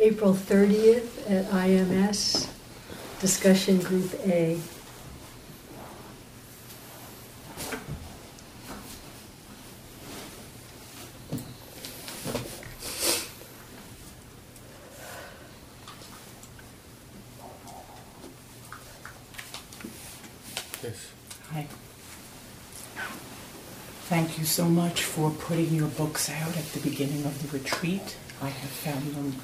April 30th at IMS, discussion group A. Yes. Hi. Thank you so much for putting your books out at the beginning of the retreat. I have found them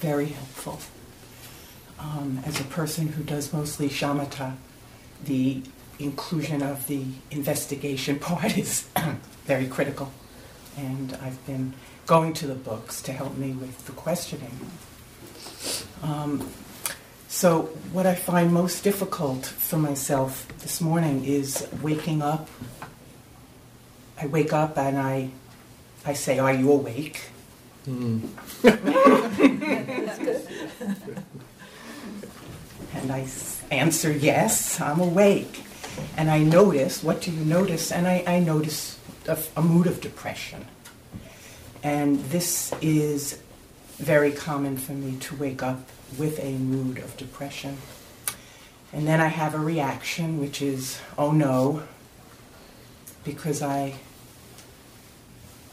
very helpful. Um, as a person who does mostly shamatha, the inclusion of the investigation part is very critical. And I've been going to the books to help me with the questioning. Um, so, what I find most difficult for myself this morning is waking up. I wake up and I, I say, Are you awake? Mm. And I answer, Yes, I'm awake. And I notice, what do you notice? And I, I notice a mood of depression. And this is very common for me to wake up with a mood of depression. And then I have a reaction, which is, oh no, because I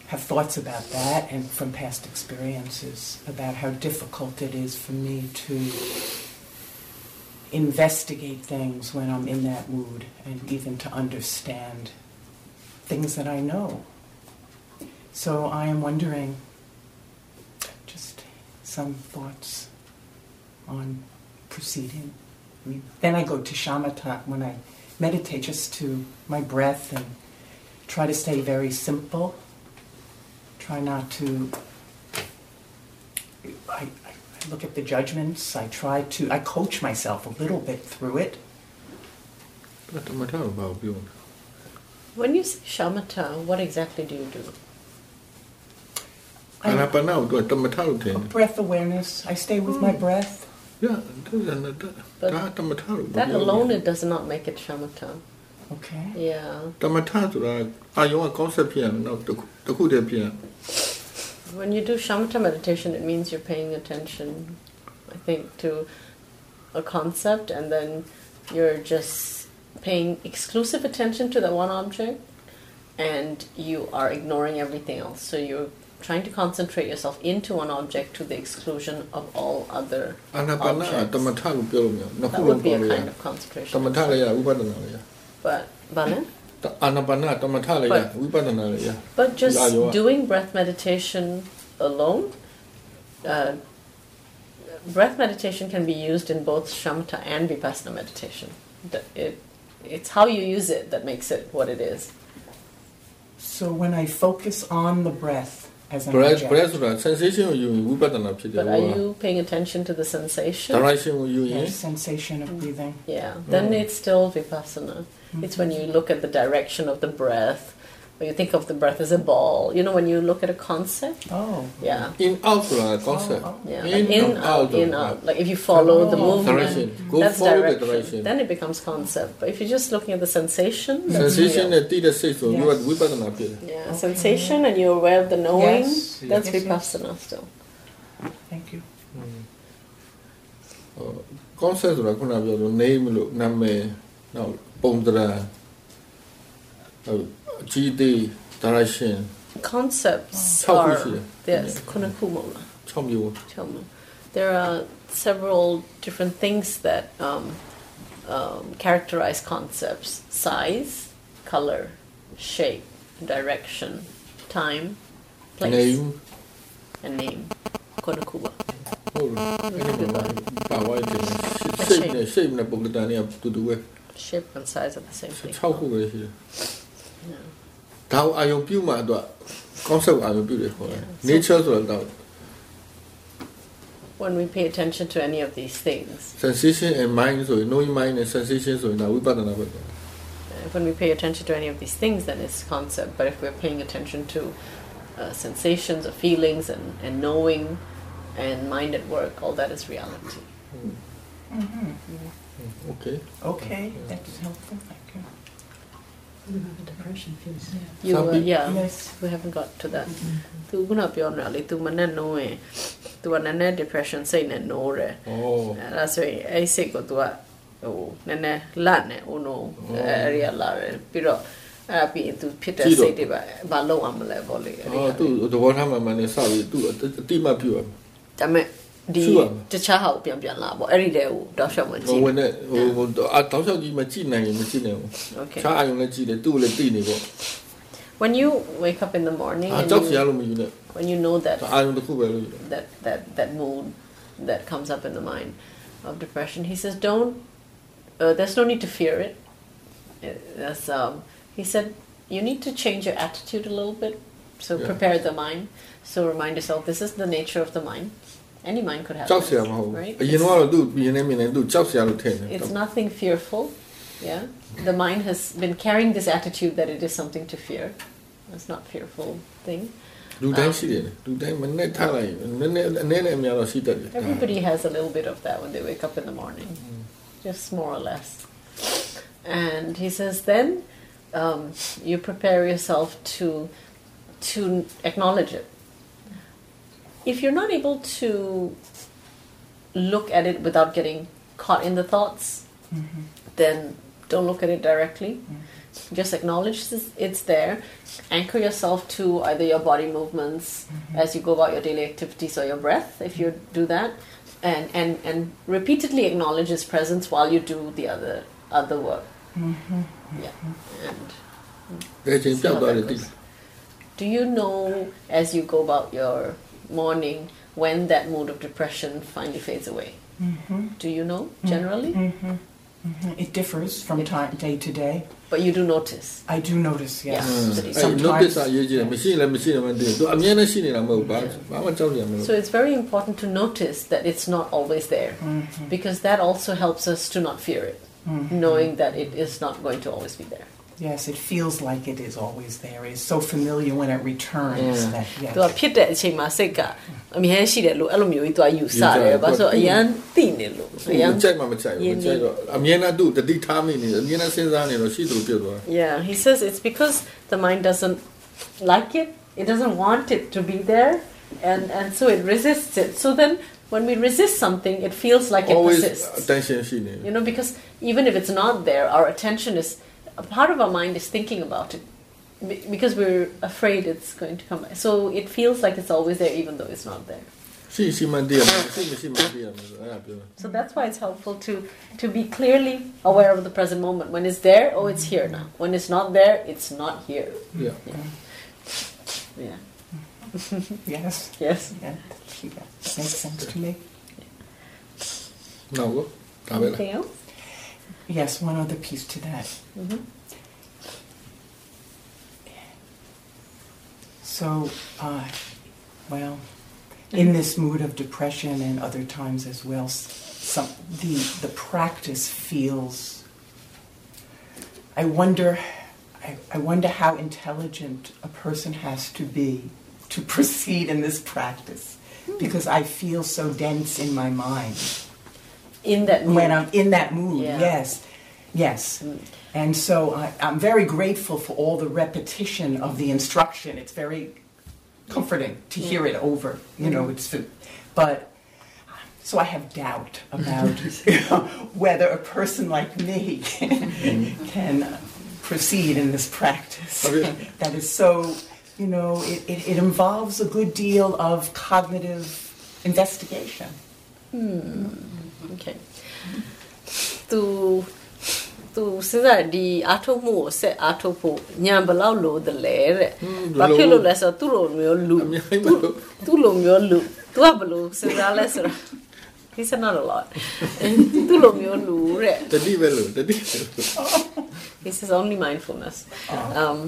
have thoughts about that and from past experiences about how difficult it is for me to investigate things when I'm in that mood and even to understand things that I know. So I am wondering just some thoughts on proceeding. I mean, then I go to shamatha when I meditate just to my breath and try to stay very simple try not to. I, I look at the judgments. I try to. I coach myself a little bit through it. When you say shamatha, what exactly do you do? I, breath awareness. I stay with hmm. my breath. Yeah, that, that alone it does not make it shamatha. Okay. Yeah. တမထဆိုတာအာယုံက concept ဖြစ်ရတယ်နောက်တစ်ခုတစ်ခုတည်းဖြစ်ရ When you do shamatha meditation, it means you're paying attention, I think, to a concept, and then you're just paying exclusive attention to that one object, and you are ignoring everything else. So you're trying to concentrate yourself into one object to the exclusion of all other အာနာပါနာကတမထလို့ပြောလို့မရဘူးနှစ်ခု That လုံး would be ပြော a လို့ရ kind of တ concentration. မထလည်းရဥပဒနာလည်းရ but but. But just doing breath meditation alone, uh, breath meditation can be used in both shamatha and vipassana meditation. It, it's how you use it that makes it what it is. So when I focus on the breath, as an sensation you But are you paying attention to the sensation? The sensation of mm. breathing. Yeah, then mm. it's still vipassana. Mm-hmm. It's when mm-hmm. you look at the direction of the breath or you think of the breath as a ball. You know, when you look at a concept. Oh. Yeah. in out ဆိုတာ concept Oh, oh. Yeah, like in, out, in, out. Like if you follow the Oh. movement, direction go that's follow the direction. direction Then it becomes concept. But if you're just looking at the sensation, that's sensation real. နဲ့တိတဲ့စိတ်ဆို Yes. ဝိပဿနာဖြစ်တယ် Yeah, Okay. sensation, and you're aware of the knowing. Yes, That's yes, yes. vipassana still. Thank you. ဟို concept ဆိုတာခုနပြောလို့ name လို့နာမည်နောက်ပုံသဏ္ဍာန်ဟိုအ GD concepts are yes konakumon. There are several different things that um, um, characterize concepts: size, color, shape, direction, time, place, name, and name. Konakuba. Shape and size are the same thing nature when we pay attention to any of these things sensation and mind so knowing mind and sensation ဆိုရင်ဒါဝိပဿနာပဲ uh, when we pay attention to any of these things then it's concept. But if we're paying attention to uh, sensations or feelings and and knowing and mind at work all that is reality. Mm-hmm. Mm-hmm. okay. Okay. That's helpful. Thank you. Depression feels. You, Some uh, peop- yeah, Yes. we haven't got to that. သူခုနပြောနေတာလေသူမနဲ့နှုံးရင်သူကနည်းနည်း depression စိတ်နဲ့နိုးတယ်ဩအဲ့ဒါဆိုရင်အဲ့ဒီစိတ်ကို तू ကဟိုနည်းနည်းလတ်နေဦးနိုအဲ့ဒီကလာတယ်ပြီးတော့အဲ့ဒါပြီးရင် तू ဖြစ်တဲ့စိတ်တွေပါဘာလုပ်အောင်မလဲပေါ့လေအဲ့ဒီအော်ကသူသဘောထားမှမှနဲ့စပြီးသူအတိမပြုတ်ဒါပေမဲ့ဒီရှိပါမ ယ် တခြားဟာကိုပြန်ပြန်လာပေါ့အဲ့ဒီတည်းကိုတောက်လျှောက်မှကြ ဟို ည့် ဝင်နဲ့ဟိုဟိုအတောက်လျှောက်ကြီးမကြည့်နိုင်ရင်မကြည့်နိုင်ဘူး Okay ချားအယုံနဲ့ကြည့်တယ်သူ့ကိုလည်းသိနေပေါ့ when you wake up in the morning အာ and ကြောက်စရာ you, လို့မယူနဲ့ when you know that အာယုံတစ်ခုပဲလို့ယူတယ် that that that mood that comes up in the mind of depression. He says, "Don't. Uh, there's no need to fear it." Uh, That's, um, he said, "You need to change your attitude a little bit. So Yeah. prepare the mind. So remind yourself this is the nature of the mind. Any mind could have. ကြောက်စ this, ရာမဟုတ်ဘူး right? အရင်ကတော့သူမြင်နေမြင်နေသူကြောက်စရာလို့ထင်တယ် It's nothing fearful. Yeah, the mind has been carrying this attitude that it is something to fear. It's not fearful thing. လူတိုင်းရှိတယ်လူတိုင်းမနဲ့ထားလိုက်ရင်နည်းနည်းအနည်းနဲ့အများတော့ရှိတတ်တယ် Everybody has a little bit of that when they wake up in the morning, just more or less. And he says, then um, you prepare yourself to to acknowledge it. if you're not able to look at it without getting caught in the thoughts, mm-hmm. then don't look at it directly. Mm-hmm. Just acknowledge it's there. Anchor yourself to either your body movements mm-hmm. as you go about your daily activities or your breath, if you do that, and and and repeatedly acknowledge His presence while you do the other other work. Mm-hmm. Yeah, mm-hmm. and. Do you know as you go about your morning when that mood of depression finally fades away? Do you know generally? It differs from time day to day. But you do notice. I do notice, yes. Yeah. အဲ့ notice အရေးကြီးတယ်မရှိရင်လည်းမရှိတယ်မသိဘူးသူအမြဲတမ်းရှိနေတာမဟုတ်ဘူးဘာဘာမှကြောက်စရာမလို So it's very important to notice that it's not always there because that also helps us to not fear it, knowing that it is not going to always be there. Yes, it feels like it is always there. It's so familiar when it returns Yeah. that yes. သူကဖြစ်တဲ့အချိန်မှာစိတ်ကအမြဲရှိတယ်လို့အဲ့လိုမျိုးကြီးသူကယူဆတယ်ဘာလို့ဆိုအရန်သိနေလို့အရန် ကြိုက်မှမကြိုက်ဘူးမကြိုက်တော့အမြဲတမ်းသူ့တတိထားမိနေတယ်အမြဲတမ်းစဉ်းစားနေတော့ရှိသူပြုတ်သွား Yeah, he says it's because the mind doesn't like it, it doesn't want it to be there, and, and so it resists it. So then, when we resist something, it feels like it always persists. attention ရှိနေတယ် You know, because even if it's not there, our attention is a part of our mind is thinking about it because we're afraid it's going to come. So it feels like it's always there, even though it's not there. So that's why it's helpful to to be clearly aware of the present moment. When it's there, oh, it's here now. When it's not there, it's not here. Yeah. Yeah. yes. Yes. Yeah. Makes sense to me. Yeah. No. Anything else? Yes, one other piece to that. Mhm. So, uh, well, in this mood of depression and other times as well, some the the practice feels. I wonder, I, I wonder how intelligent a person has to be to proceed in this practice, because I feel so dense in my mind In that mood. when I'm in that mood. Yeah. Yes, yes. Mm. And so I, I'm very grateful for all the repetition of the instruction. It's very comforting to hear mm. it over. You know, it's but so I have doubt about you know, whether a person like me can, mm-hmm. can proceed in this practice. Oh, okay. that is so. You know, it, it, it involves a good deal of cognitive investigation. Hmm. Okay. သူသူစဉ်းစားတယ်ဒီအာထုတ်မှုကိုဆက်အာထုတ်ဖို့ညံဘယ်လောက်လိုသလဲတဲ့ Hmm, ဘာဖြစ်လို့လဲဆိုတော့သူ့လိုမျိုးလူအများကြီးမလို့သူ့လိုမျိုးလူ तू ကဘယ်လိုစဉ်းစားလဲဆိုတော့ he said not a lot သူ့လိုမျိုးလူတဲ့ တတိပဲလို့တတိပဲလို့ he says only mindfulness um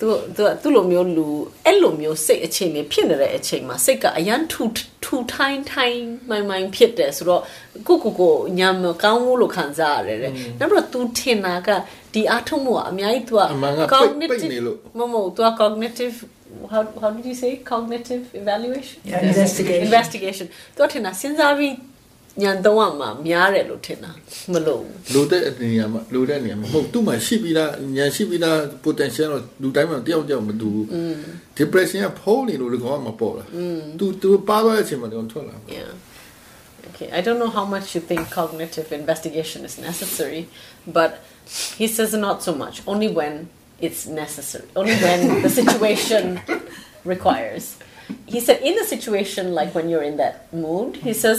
သူသူသူ့လိုမျိုးလူအဲ့လိုမျိုးစိတ်အခြေအနေဖြစ်နေတဲ့အချိန်မှာစိတ်ကအရန်ထူထူထိုင်းထိုင်းမိုင်မိုင်ဖြစ်တယ်ဆိုတော့ကိုကိုကိုညာမကောင်းဘူးလို့ခံစားရတယ်တဲ့နောက်ပြီးတော့ तू ထင်တာကဒီအထုံးမှုကအများကြီး तू အမှန်က က ပိတ်ပိတ်နေလို့ မမ तू က cognitive how how did you say cognitive evaluation Yeah, investigation. investigation သူကထင်တာစဉ်းစားပြီး ညာတော့မှများတယ်လို့ထင်တာမလို့ဘူး လိုတဲ့နေရာမှာလိုတဲ့နေရာမှာမဟုတ်သူ့မှာရှိပြီးသားဉာဏ်ရှိပြီးသား potential တော့လူတိုင်းမှာတယောက်တယောက်မတူဘူး depression ကဖုံးနေလို့ဒီကောင်ကမပေါ်လားသူသူပါသွားတဲ့အချိန်မှာတော့ထွက်လာ Yeah. Okay, I don't know how much you think cognitive investigation is necessary, but he says not so much. Only when it's necessary. Only when the situation requires. He said in a situation like when you're in that mood, he says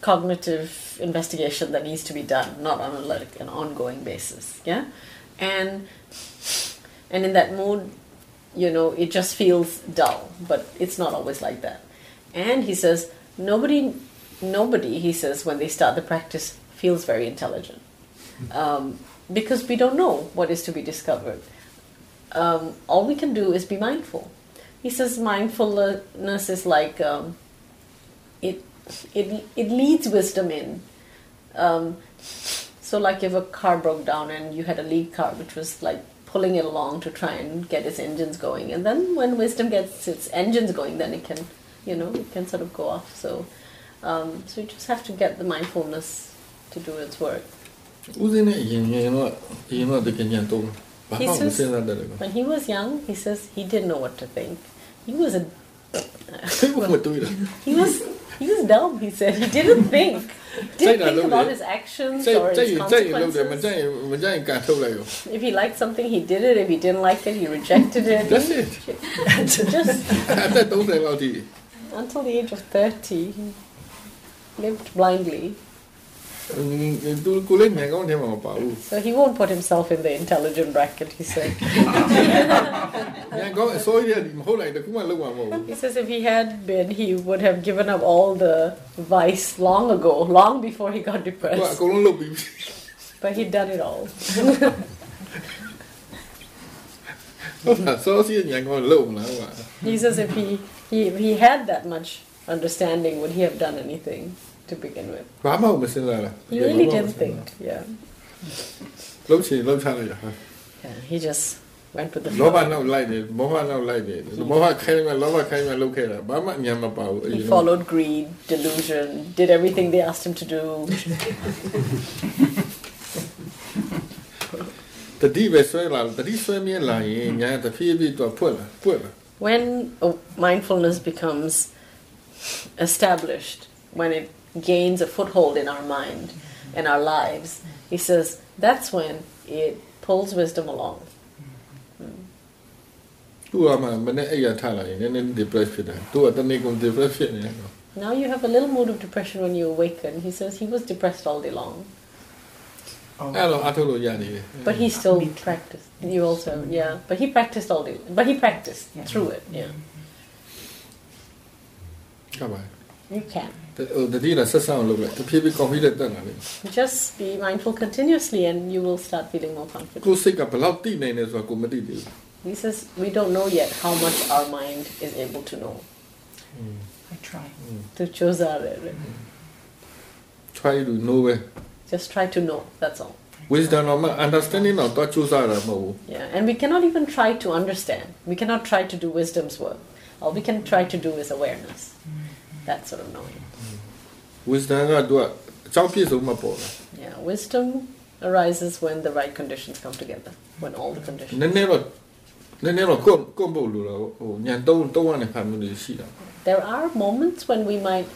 cognitive investigation that needs to be done, not on a, like an ongoing basis. Yeah, and and in that mood, you know, it just feels dull, but it's not always like that. And he says nobody, nobody, he says when they start the practice feels very intelligent, um, because we don't know what is to be discovered um, all we can do is be mindful. He says mindfulness is like um, it, it it leads wisdom in. Um, so like if a car broke down and you had a lead car which was like pulling it along to try and get its engines going, and then when wisdom gets its engines going, then it can you know it can sort of go off. So um, so you just have to get the mindfulness to do its work. He says, when he was young, he says he didn't know what to think. He was a he was he was dumb, he said. He didn't think. Didn't think about his actions or his consequences. If he liked something, he did it. If he didn't like it, he rejected it. That's it. Just until the age of 30, he lived blindly. So he won't put himself in the intelligent bracket, he said. he says if he had been, he would have given up all the vice long ago, long before he got depressed. but he'd done it all. he says if he, he, if he had that much understanding, would he have done anything? to begin with? ဘာမှမစဉ်းစားလား He really didn't think. Yeah. လုံးချင်လုံးချလိုက်ရဟာ Yeah. He just went with the လောဘ flow. နောက်လိုက်တယ်မောဟနောက်လိုက်တယ်မောဟခိုင်းမှလောဘခိုင်းမှလုပ်ခဲ့တာဘာမှဉာဏ်မပါဘူးအရ He င် followed greed, delusion, did everything they asked him to do. တတိပဲဆွဲလာတတိဆွဲမြဲလာရင်ညာတဖြည်းဖြည်းတော့ဖွက်လာပွက်လာ When uh, mindfulness becomes established, when it gains a foothold in our mind and our lives, he says that's when it pulls wisdom along. သူကမှမနဲ့အဲ့ရထားလာရင်နည်းနည်း depress ဖြစ်တယ်သူကတနေ့ကုန် depress ဖြစ်နေတယ် Now you have a little mood of depression when you awaken. He says he was depressed all day long, Oh, အဲ့တော့အထုတ်လို့ရနေတယ် but he still Me too. practiced. You also, yeah, but he practiced all day. But he practiced Yeah. through it. Yeah, ဟုတ်ပါ you can. The, the Just be mindful continuously, and you will start feeling more confident. He says we don't know yet how much our mind is able to know. Mm. I try. Mm. To choose our. Try to know where. Just try to know. That's all. Wisdom or understanding or to choose our Yeah, and we cannot even try to understand. We cannot try to do wisdom's work. All we can try to do is awareness. Mm That sort of knowing. wisdom ကသူကအကြောင်းပြည့်စုံမှပေါ်လာ Yeah, wisdom arises when the right conditions come together. When all the conditions. နည်းနည်းတော့နည်းနည်းတော့ကွန်ကွန်ဖို့လိုတော့ဟိုညံတုံးတုံးရတဲ့ခါမျိုးတွေရှိတာ There are moments when we might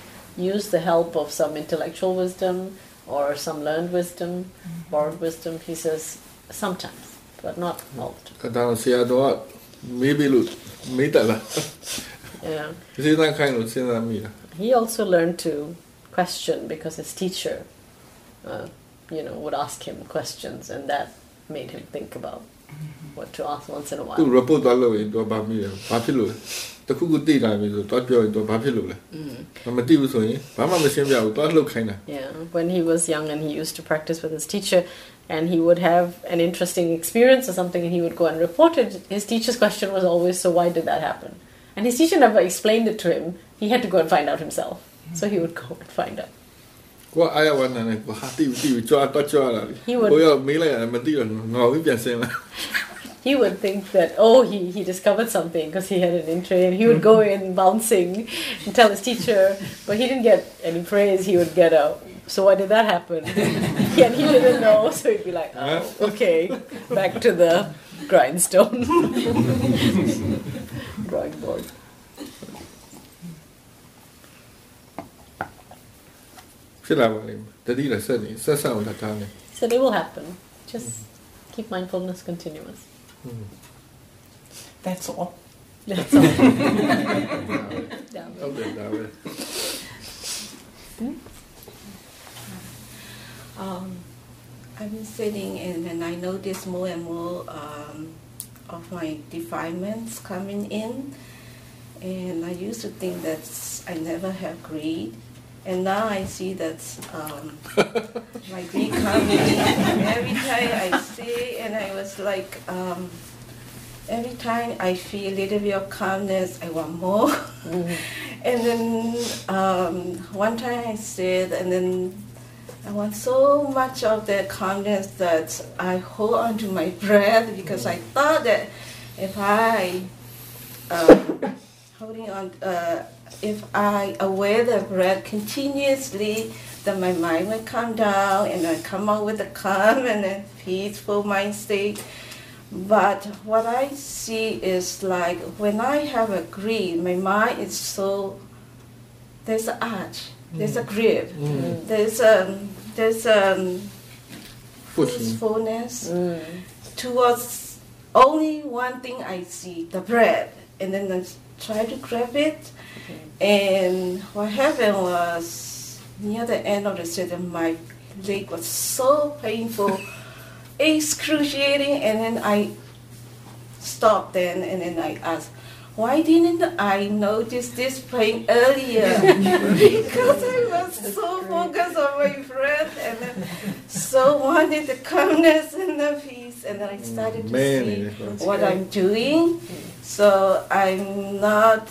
use the help of some intellectual wisdom or some learned wisdom, borrowed wisdom. He says sometimes, but not all the time. အဲဒါတော့ဆရာတော်ကမေးပြီလို့မေးတယ်လား Yeah. စဉ်းစားခိုင်းလို့စဉ်းစားမိတာ He also learned to question because his teacher, uh, you know, would ask him questions, and that made him think about what to ask once in a သူ while. report သွားလို့ရင်သူကဗာမိတယ်ဘာဖြစ်လို့လဲ တခုခုသိလာပြီဆိုတော့ပြောရင်တော့ဘာဖြစ်လို့လဲမသိဘူးဆိုရင်ဘာမှမရှင်းပြဘူးတော့လှုပ်ခိုင်းတာ Yeah, when he was young and he used to practice with his teacher, and he would have an interesting experience or something, and he would go and report it. His teacher's question was always, "So why did that happen?" And his teacher never explained it to him. he had to go and find out himself. So he would go and find out. he would think that oh he, he discovered something because he had an entry and he would go in bouncing and tell his teacher, but he didn't get any praise. He would get out. so why did that happen? yeah, and he didn't know, so he'd be like, oh, okay, back to the grindstone, drawing board. Sani. So it will happen. Just mm-hmm. keep mindfulness continuous. Mm. That's all. That's all. um, I've been sitting and, and I notice more and more um, of my defilements coming in. And I used to think that I never have greed and now I see that um, my coming every time I see and I was like, um, every time I feel a little bit of calmness, I want more. and then um, one time I said, and then I want so much of that calmness that I hold on to my breath because I thought that if I um, holding on, uh, if I aware the breath continuously, then my mind will calm down and I come out with a calm and a peaceful mind state. But what I see is like when I have a greed, my mind is so there's an arch, there's a mm. grip, mm. mm. there's a there's um, a peacefulness mm. towards only one thing I see, the breath, and then the try to grab it. And what happened was near the end of the session, my leg was so painful, excruciating, and then I stopped then, and then I asked. Why didn't I notice this pain earlier? because I was so focused on my breath and then so wanted the calmness and the peace and then I started to see what great. I'm doing. So I'm not,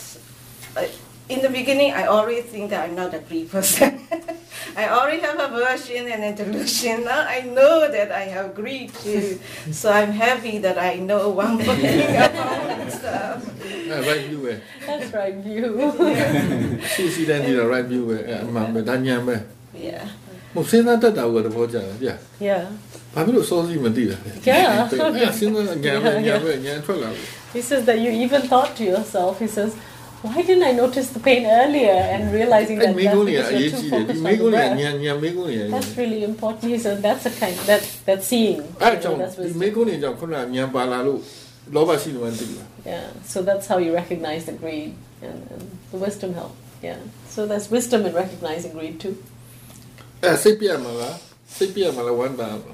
uh, in the beginning, I already think that I'm not a free person. I already have aversion and a delusion. Now I know that I have greed too. so I'm happy that I know one thing about stuff. Yeah, right view eh. That's right view. She she then a right view eh. Yeah. 冇先啦，得到我的佛讲，yeah. Yeah. အဲစဉ်းစားညာပဲညာပဲညာထွက်လာပြီ He says that you even thought to yourself, he says, why didn't I notice the pain earlier and realizing အဲ့ that မိ that's ကုန်းကြီးအ because ရေး you're ကြီး too တယ်ဒီ focused မိ on ကုန်း the ကြီး breath. ညာညာမိကုန်းကြီး That's really important. He said that's a kind that's that's seeing. အဲ You ကြောင့် know, that's ဒီ wisdom. မိကုန်းကြီးကြောင့်ခုနညာပါလာလို့လောဘရှိတယ်မှန်းသိလား Yeah. So that's how you recognize the greed and, and the wisdom help. Yeah. So there's wisdom in recognizing greed too. အဲစိတ်ပြတ်မှာလားစိတ်ပြတ်မှာလားဝမ်းသာမှာ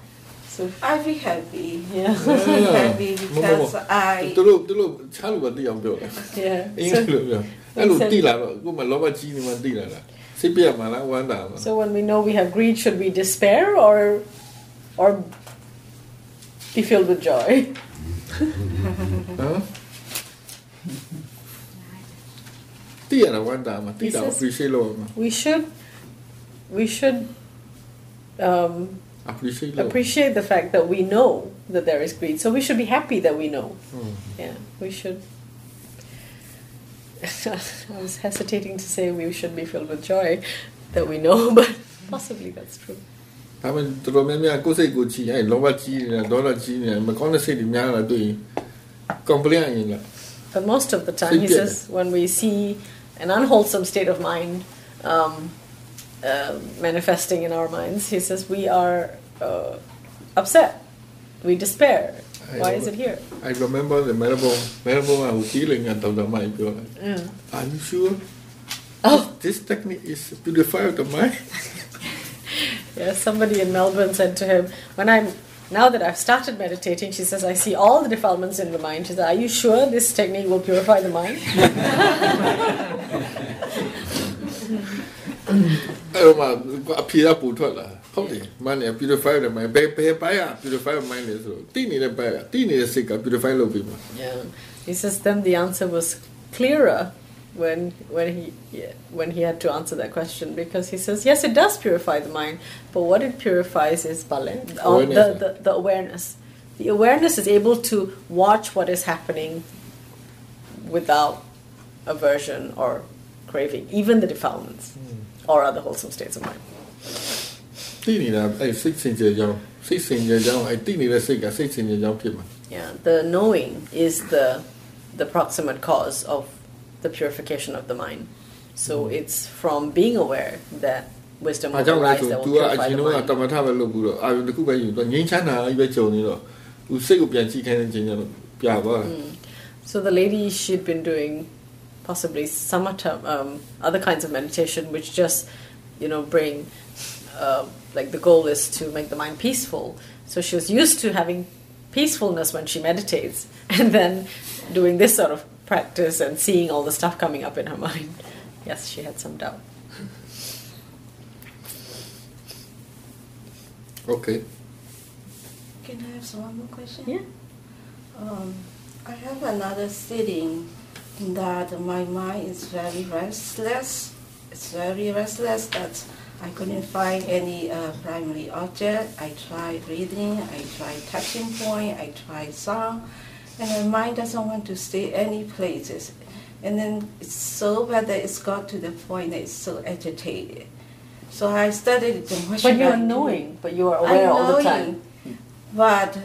so I feel happy. Yeah. yeah. happy because no, no, no. I. Dulu dulu selalu bantu yang. Yeah. Dulu. Lah. Mana lah. Wanda. So when we know we have greed, should we despair or or be filled with joy? huh? Tiada wanda. Tiada appreciate. We should we should um, appreciate လုပ် appreciate the fact that we know that there is greed. So we should be happy that we know. Yeah, we should. I was hesitating to say we should be filled with joy that we know, but possibly that's true. ဒါပေမဲ့တော်တော်များများကိုယ်စိတ်ကိုကြည့်အဲ့လောဘကြီးနေတာဒေါသကြီးနေတာမကောင်းတဲ့စိတ်တွေများလာတွေ့ရင် complain ရင်လား But most of the time, he Forget says, when we see an unwholesome state of mind um, um, manifesting in our minds. He says, We are uh, upset, we despair. I Why is it here? I remember the marble, marble, I was healing at the mind. Mm. Are you sure? Oh. This, technique is to the the mind. yeah, somebody in Melbourne said to him, When I'm now that I've started meditating, she says, I see all the defilements in the mind. She says, Are you sure this technique will purify the mind? အဲ့တော့မှအဖြေကပူထွက်လာဟုတ်တယ်မန်နေ purify တယ်မဘယ်ဘယ်ပိုင်းက purify မိုင်းလဲဆိုတော့တိနေတဲ့ဘက်ကတိနေတဲ့စိတ်က purify လုပ်ပြီးမှာ Yeah. He says, Then the answer was clearer when, when, he, yeah, when he had to answer that question because he says, Yes, it does purify the mind, but what it purifies is bale, uh, Awareness, the, huh? the, the awareness. The awareness is able to watch what is happening without aversion or craving, even the defilements or other wholesome states of mind. တိနေတာအဲ့စိတ်စင်ကြယ်ကြောင်းစိတ်စင်ကြယ်ကြောင်းအဲ့တိနေတဲ့စိတ်ကစိတ်စင်ကြယ်ကြောင်းဖြစ်မှာ Yeah, the knowing is the the proximate cause of the purification of the mind. So it's from being aware that wisdom အား will ကြောင့်လဲ arise ဆို that သူ will ကအ purify ရင် the တော့ mind. တမထပဲလုပ်ပြီးတော့အာရုံတစ်ခုပဲယူတော့ငြိမ်းချမ်းတာကြီးပဲကြုံနေတော့သူစိတ်ကိုပြန်ကြည့်ခိုင်းတဲ့ချိန်ကျတော့ပြသွားတယ် So the lady she'd been doing possibly samatha, um, other kinds of meditation, which just you know bring uh, like the goal is to make the mind peaceful. So she was used to having peacefulness when she meditates, and then doing this sort of practice and seeing all the stuff coming up in her mind. Yes, she had some doubt. Okay Can I have one more question? Yeah. Um, I have another sitting that my mind is very restless. It's very restless that I couldn't find any uh, primary object. I tried reading, I tried touching point, I tried sound, and my mind doesn't want to stay any places. And then it's so bad that it's got to the point that it's so agitated. So I studied the what But you are knowing, but you are aware all the time. But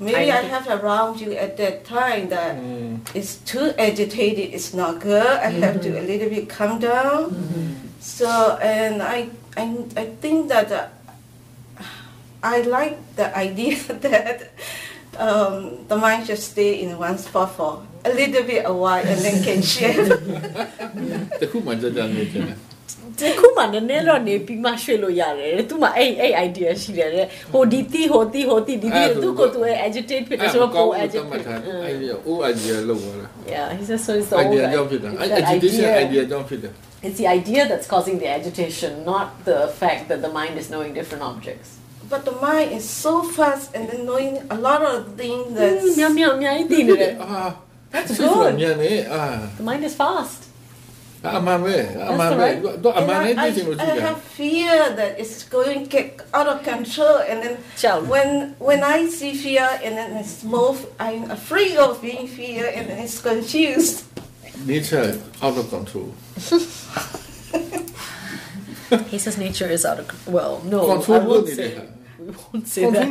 Maybe I, I have around you at that time that mm. it's too agitated, it's not good. I mm-hmm. have to a little bit calm down. Mm-hmm. So, and I, I, I think that uh, I like the idea that um, the mind should stay in one spot for a little bit a while and then can shift. 这不蛮正常的，真的。 တယ် ဒီခုမှနည်းနည်းတော့နေပြီးမှရွှေ့လို့ရတယ်တဲ့သူမှအဲ့အဲ့ idea ရှိတယ်တဲ့ဟိုဒီတီဟိုတီဟိုတီဒီတီသူကိုသူရဲ့ agitate ဖြစ်တယ်ဆိုတော့ပို အဲ့ agitate မှတ်ထား အင်း အဲ့ဒီ O idea လောက်သွားတာ Yeah, he says so it's the idea old ကြောင့်ဖြစ်တာ it's အဲ့ that agitation idea- idea ကြောင့်ဖြစ်တယ် It's the idea that's causing the agitation, not the fact that the mind is knowing different objects. but the mind is so fast and then knowing a lot of things Mm, that's မြောင်မြောင်အများကြီးသိနေတယ် အာ That's စိတ်က good. မြန်နေအာ The mind is fast. Ah, amame, amame. Ah, right? amame I, I, I have fear that it's going to get out of control, and then when when I see fear, and then it's more, I'm afraid of being fear, and then it's confused. Nature out of control. he says nature is out of well, no, control I won't say. We won't say control that.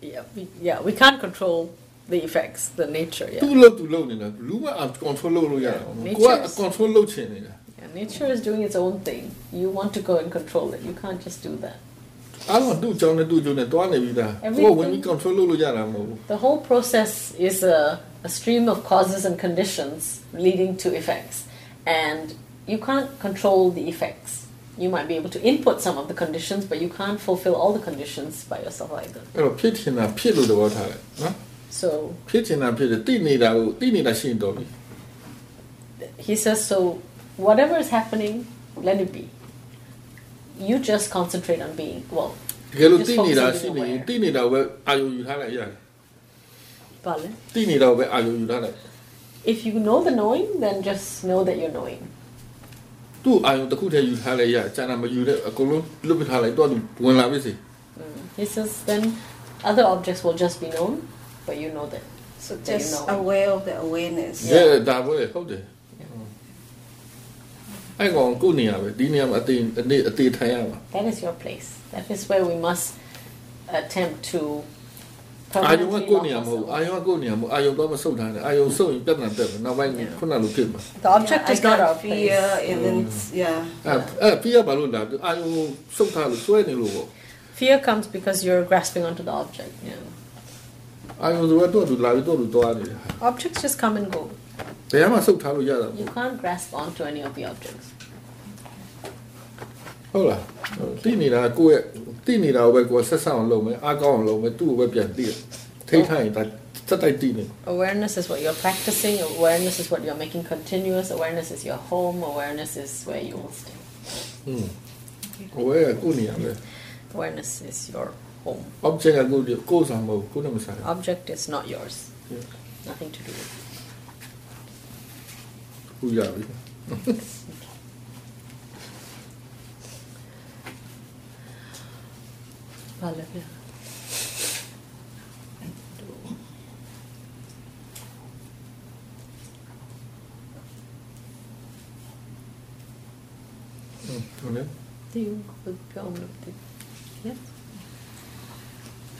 Yeah, we, yeah, we can't control the effects, the nature. သူ Yeah. လို့သူလုပ်နေတာလူက control လုပ်လို့ရတာ Nature ကိုက is- control လုပ်ချင်နေတာ yeah, nature is doing its own thing. You want to go and control it. You can't just do that. အားလုံးသူ့ကြောင်းနဲ့သူ့ကျုံနဲ့တွားနေပြီသား Everything- ကိုကဝင်ပြီး control လုပ်လို့ရတာမဟုတ်ဘူး The whole process is a, a stream of causes and conditions leading to effects. And you can't control the effects. You might be able to input some of the conditions, but you can't fulfill all the conditions by yourself either. အဲ့တော့ဖြစ်ချင်တာဖြစ်လို့သဘောထားတယ်နော် So ဖြစ်ချင်တာဖြစ်တယ်တိနေတာကိုတိနေတာရှိရင်တော်ပြီ he says, so whatever is happening, let it be. You just concentrate on being, well, တကယ်လို့ Just တိနေတာ focus on ရှိနေရင် aware. တိနေတာကိုပဲအာရုံယူထားလိုက်ရတယ် Bale. တိနေတာကိုပဲအာရုံယူထားလိုက် If you know the knowing, then just know that you're knowing. သူ့အာရုံတစ်ခုတည်းယူထားလိုက်ရကျန်တာမယူတဲ့အကုန်လုံးလွတ်ပထားလိုက်တော့သူဝင်လာပြီစီ He says, then other objects will just be known, but you know that. So That you just know. aware of the awareness. ရဲဒါပဲဟုတ်တယ်အဲ့ကောင်ကိုယ့်နေရာပဲဒီနေရာမှာအသေးအသေးအသေးထိုင်ရမှာ That is your place. That is where we must attempt to အာယုံက permanently ကိုယ့် lock နေရာမဟုတ် ourselves. အာယုံကကိုယ့်နေရာမဟုတ်အာယုံတော့မဆုတ်ထားနဲ့အာယုံဆုတ်ရင်ပြဿနာတက်မယ်နောက်ပိုင်း Yeah. ခုနလိုဖြစ်မှာ The object Yeah, is I not got our fear, place. and then yeah. အဲ့အဲ့ပြီးရပါလို့လားအာယုံဆုတ်ထားလို့စွဲနေလို့ပေါ့ Fear comes because you're grasping onto the object. Yeah. အာယုံဆိုတော့သူ့လာပြီးတော့သူသွားနေတယ် Objects just come and go. ဘယ်မှာဆုတ်ထားလို့ရတာ You ပေါ့ can't grasp onto any of the objects. ဟုတ်လားတိနေတာကိုယ့်ရဲ့တိနေတာကိုပဲကိုယ်ဆက်ဆံအောင်လုပ်မယ်အားကောင်းအောင်လုပ်မယ်သူ့ကိုပဲပြန်တိတယ်ထိထိုင်ရင်ဒါစက်တိုက်တိနေ Awareness is what you're practicing. Awareness is what you're making continuous. Awareness is your home. Awareness is where you will stay. อืมဝဲကိုနေရမယ် Awareness is your home. Object is not yours. Yeah. Nothing to do with. it. Pala na. Det.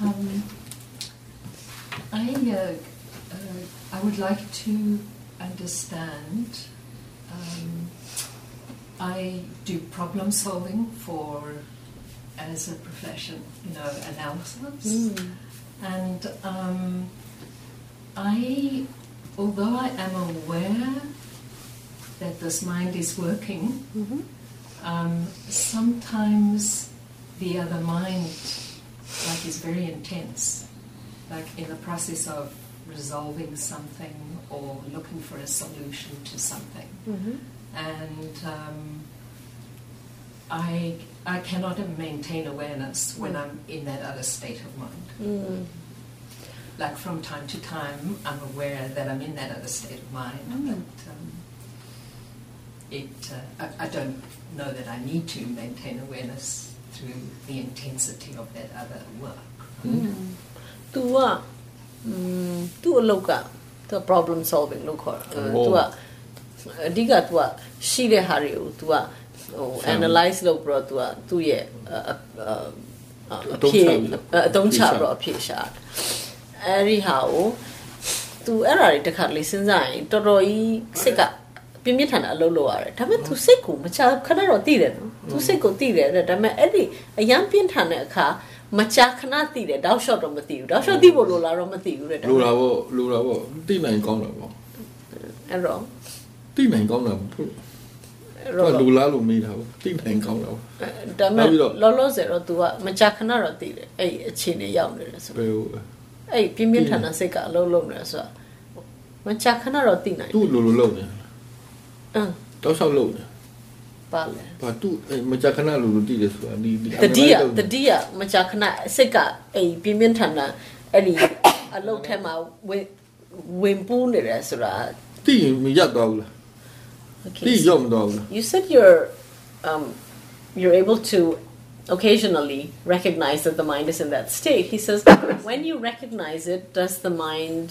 Um, I, uh, uh, I would like to understand. Um, I do problem solving for as a profession, you know, analysis, and um, I, although I am aware that this mind is working, um, sometimes the other mind like is very intense. Like in the process of resolving something or looking for a solution to something. And um, I I cannot maintain awareness when I'm in that other state of mind. Like from time to time I'm aware that I'm in that other state of mind but um, it uh, I, I don't know that I need to maintain awareness through the intensity of that other work သူကอืมသူ့အလုပ်ကသူ problem solving လို့ခေါ်တာသူကအဓိကသူကရှိတဲ့ဟာတွေကိုသူကဟို analyze လုပ်ပြီးတော့သူကသူ့ရဲ့အဖြစ်အတုံးချပြီးတော့အဖြစ်ရှာအဲဒီဟာကိုသူအဲ့ဒါတွေတစ်ခါလေးစဉ်းစားရင်တော်တော်ကြီးစိတ်က ပြင်းပြင်းထန်ထန်အလုပ်လုပ်ရတယ်ဒါပေမဲ့ तू စိတ်ကိုမချခဏတော့သိတယ်နော် तू စိတ်ကိုသိတယ်တဲ့ဒါပေမဲ့အဲ့ဒီအရန်ပြင်းထန်တဲ့အခါမချခဏသိတယ်တောက်လျှော့တော့မသိဘူးတောက်လျှော့သိဖို့လိုလားတော့မသိဘူးတဲ့ဒါပေ လို မဲ့ တာပေါ့လိုတာပေါ့တိနိုင်ကောင်းတာပေါ့ အဲ့တော့ တိနိုင်ကောင်းတာပေါ့ အဲ့ တော့ တော့ လူလားလို့မေးတာပေါ့တိနိုင်ကောင်းတာပေါ့ ဒါပေမဲ့ နောက်ပြီးတော့ လောလောဆယ်တော့ तू ကမချခဏတော့သိတယ်အဲ့ဒီအခြေအနေရောက်နေတယ်ဆို ဘယ်ဟို အဲ့ဒီပြင်းပြင်းထန်ထန်စိတ်ကအလုံးလုံးနေတယ်ဆိုတာမချခဏတော့သိနိုင်တယ် သူ့လိုလိုလုပ်နေ အင်း တောက်လျှောက်လုပ်နေ ပါလေ ဘာသူ့အဲ့မကြခဏလိုလိုတိတယ်ဆိုတာဒီဒီ တတိယတတိယမချခဏစိတ်ကအဲ့ဒီပြင်းပြင်းထန်ထန်အဲ့ဒီအလုံးထဲမှာဝင်ဝင်ပူးနေတယ်ဆိုတာ တိရင်မရက်သွားဘူးလား Okay, တိ so- ရောက်မသွားဘူးလား You said you're um, you're able to occasionally recognize that the mind is in that state. He says, when you recognize it, does the mind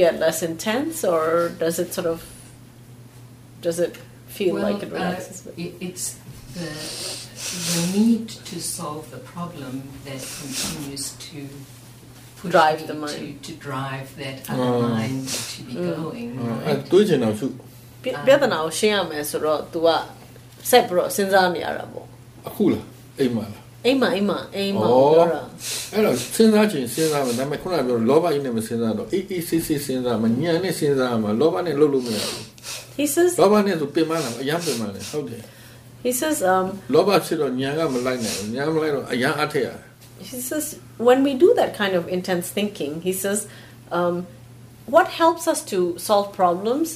get less intense, or does it sort of does it feel well, like it relaxes? uh, it, it's the, the need to solve the problem that continues to push Drive me the mind. To, to drive that other Oh. mind to be going. အဲ့ right? တွေးချင်တော့ရှု ပြပြဿနာကိုရှင်းရမယ်ဆိုတော့ तू ကဆက်ပြီးတော့စဉ်းစားနေရတာပေါ့ အခုလားအိမ်မှာလား အိမ်မှာအိမ်မှာအိမ်မှာ ဩ ပြောတာ အဲ့တော့စဉ်းစားချင်စဉ်းစားမယ်ဒါပေမဲ့ခုနကပြောလောဘကြီးနဲ့မစဉ်းစားတော့အေးအေးဆေးဆေးစဉ်းစားမှာညံနဲ့စဉ်းစားမှာလောဘနဲ့လှုပ်လို့မရဘူး he says လောဘနဲ့ဆိုပင်မလာအရန်ပင်မလာဟုတ်တယ် he says um လောဘဖြစ်တော့ညံကမလိုက်နိုင်ဘူးညံမလိုက်တော့အရန်အထက်ရတယ် he says when we do that kind of intense thinking he says um, what helps us to solve problems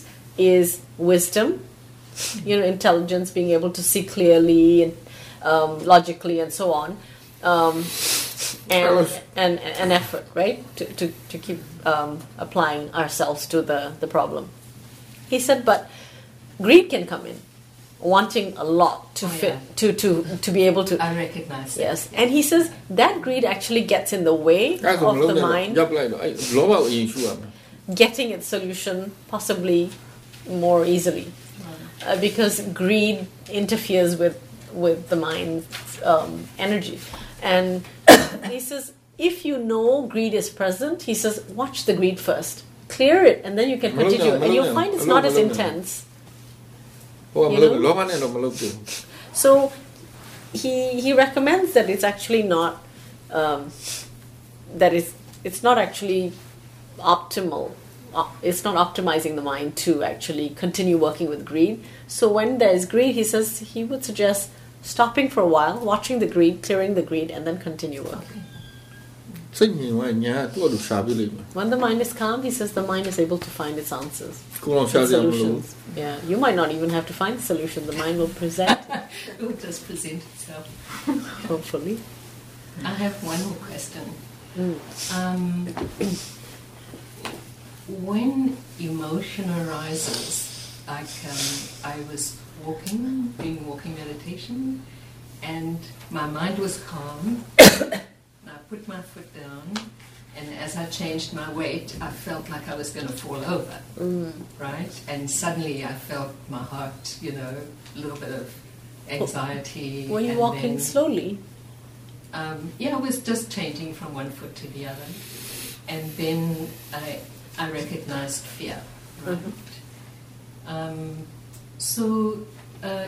is wisdom you know intelligence being able to see clearly and um, logically and so on, um, and, and an effort, right, to, to, to keep um, applying ourselves to the, the problem. He said, but greed can come in, wanting a lot to oh, fit, yeah. to, to, to be able to. I recognize. Yes, and he says that greed actually gets in the way of the mind. Getting its solution possibly more easily. Uh, because greed interferes with with the mind's um, energy. And he says, if you know greed is present, he says, watch the greed first, clear it, and then you can continue. And you'll find it's not as intense. So he he recommends that it's actually not um, that it's it's not actually optimal. Uh, it's not optimizing the mind to actually continue working with greed. So when there is greed, he says he would suggest stopping for a while, watching the greed, clearing the greed, and then continue working. When the mind is calm, he says the mind is able to find its answers. solutions. Yeah, you might not even have to find the solution. The mind will present. it will just present itself. Hopefully. I have one more question. Mm. Um, when emotion arises, like um, I was walking, doing walking meditation, and my mind was calm. I put my foot down, and as I changed my weight, I felt like I was going to fall over, Mm. right? And suddenly I felt my heart, you know, a little bit of anxiety. Were you walking then- slowly? um, yeah, I was just changing from one foot to the other, and then I I recognized fear. Right. Um, so uh,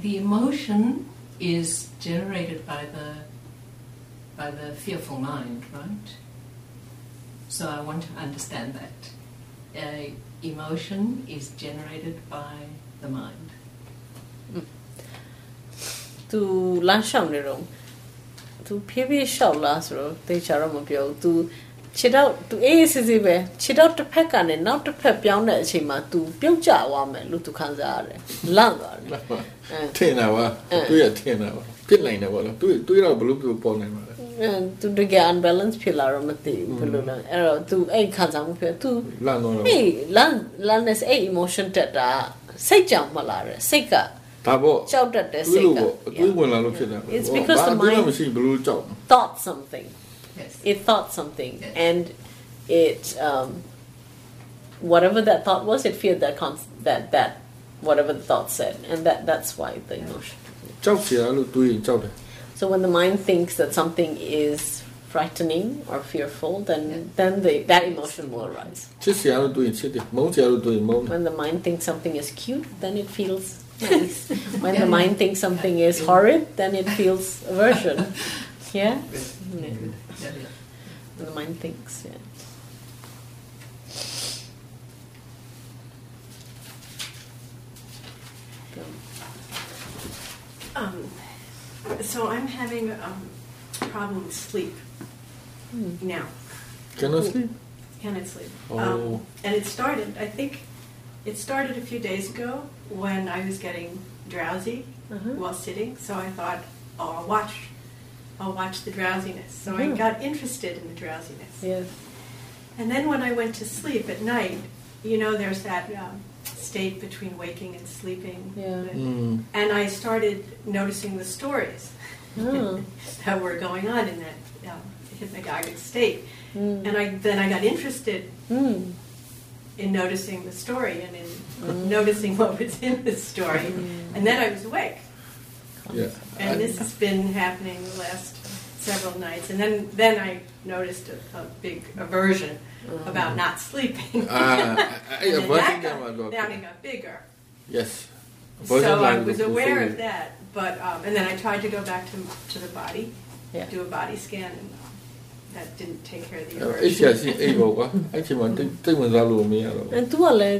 the emotion is generated by the by the fearful mind, right? So I want to understand that uh, emotion is generated by the mind. To lunch on the room. To PV shop last row, they shall to. ချာတော့မပြောဘူးသူခြေတော့သူအေးအေးဆေးဆေးပဲခြေတော့တစ်ဖက်ကနေနောက်တစ်ဖက်ပြောင်းတဲ့အချိန်မှာသူပြုတ်ကျသွားမယ်လို့သူခံစားရတယ်လန့်သွားတယ်အဲထင်တာပါအဲတွေးရထင်တာပါဖြစ်နိုင်တယ်ပေါ့နော်တွေးတွေးတော့ဘယ်လိုပြောပေါ်နိုင်မှာလဲအဲသူတကယ် unbalance ဖြစ်လာတော့မသိဘူးဘယ်လိုလဲအဲ့တော့သူအဲ့ခံစားမှုဖြစ်သူလန့်တော့တော့ဟေးလန့်လန့်နဲ့အဲ့ emotion တက်တာစိတ်ကြောင့်မလာတယ်စိတ်ကဒါပေါ့ကြောက်တတ်တဲ့တွေးစိတ်လို့ကပေါ့အတွေးဝင်လာလို့ဖြစ်တာ It's because the ဘာအတွေးမှ mind- မရှိဘယ်လိုကြောက် thought something Yes. It thought something, yes. and it um, whatever that thought was, it feared that con- that that whatever the thought said, and that that's why the emotion. So when the mind thinks that something is frightening or fearful, then then the, that emotion will arise. When the mind thinks something is cute, then it feels nice. when the mind thinks something is horrid, then it feels aversion. Yeah yeah. when the mind thinks yeah Um, so I'm having um, a problem with sleep now. cannot sleep Can I sleep? Oh. Um, and it started, I think, it started a few days ago when I was getting drowsy Uh-huh. while sitting. So I thought, oh, I'll watch, I'll watch the drowsiness. So I Mhm. got interested in the drowsiness. yes And then when I went to sleep at night, you know, there's that um, state between waking and sleeping. Yeah. that- อืม And I started noticing the stories oh. that were going on in that um, hypnagogic state. Mm. And I then I got interested Mm. in noticing the story and in noticing what was in the story. And then I was awake. yeah And this has been happening the last several nights. And then, then I noticed a, a big aversion about not sleeping. အာအဲ့ and အ then ဘာ that သိတယ်မှာတော့ got, then it got bigger. yes So I was aware of that, but um, and then I tried to go back to to the body, Yeah. do a body scan, and that didn't take care of the အဲ့ရှာ aversion. စီအိတ်ပေါ့ကွာအဲ့ချိန်မှာတိတ်တိတ်ဝင်စားလို့မရတော့ဘူး And သူကလည်း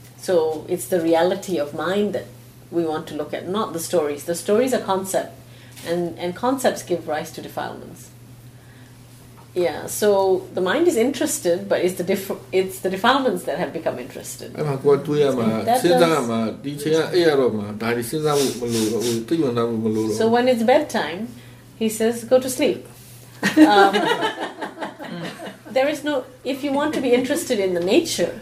So it's the reality of mind that we want to look at, not the stories. The stories are concept, and, and concepts give rise to defilements. Yeah, so the mind is interested, but it's the dif- it's the defilements that have become interested. အဲ့မှာကိုယ်တွေးရမှာ That စဉ်းစားရ does- မှာဒီချိန်ကအဲ့ရတော့မှာဒါဒီစဉ်းစားဖို့မလိုတော့ဘူးတိတ်ဝင်စားဖို့မလိုတော့ So when it's bedtime, he says, "Go to sleep." Um, there is no. If you want to be interested in the nature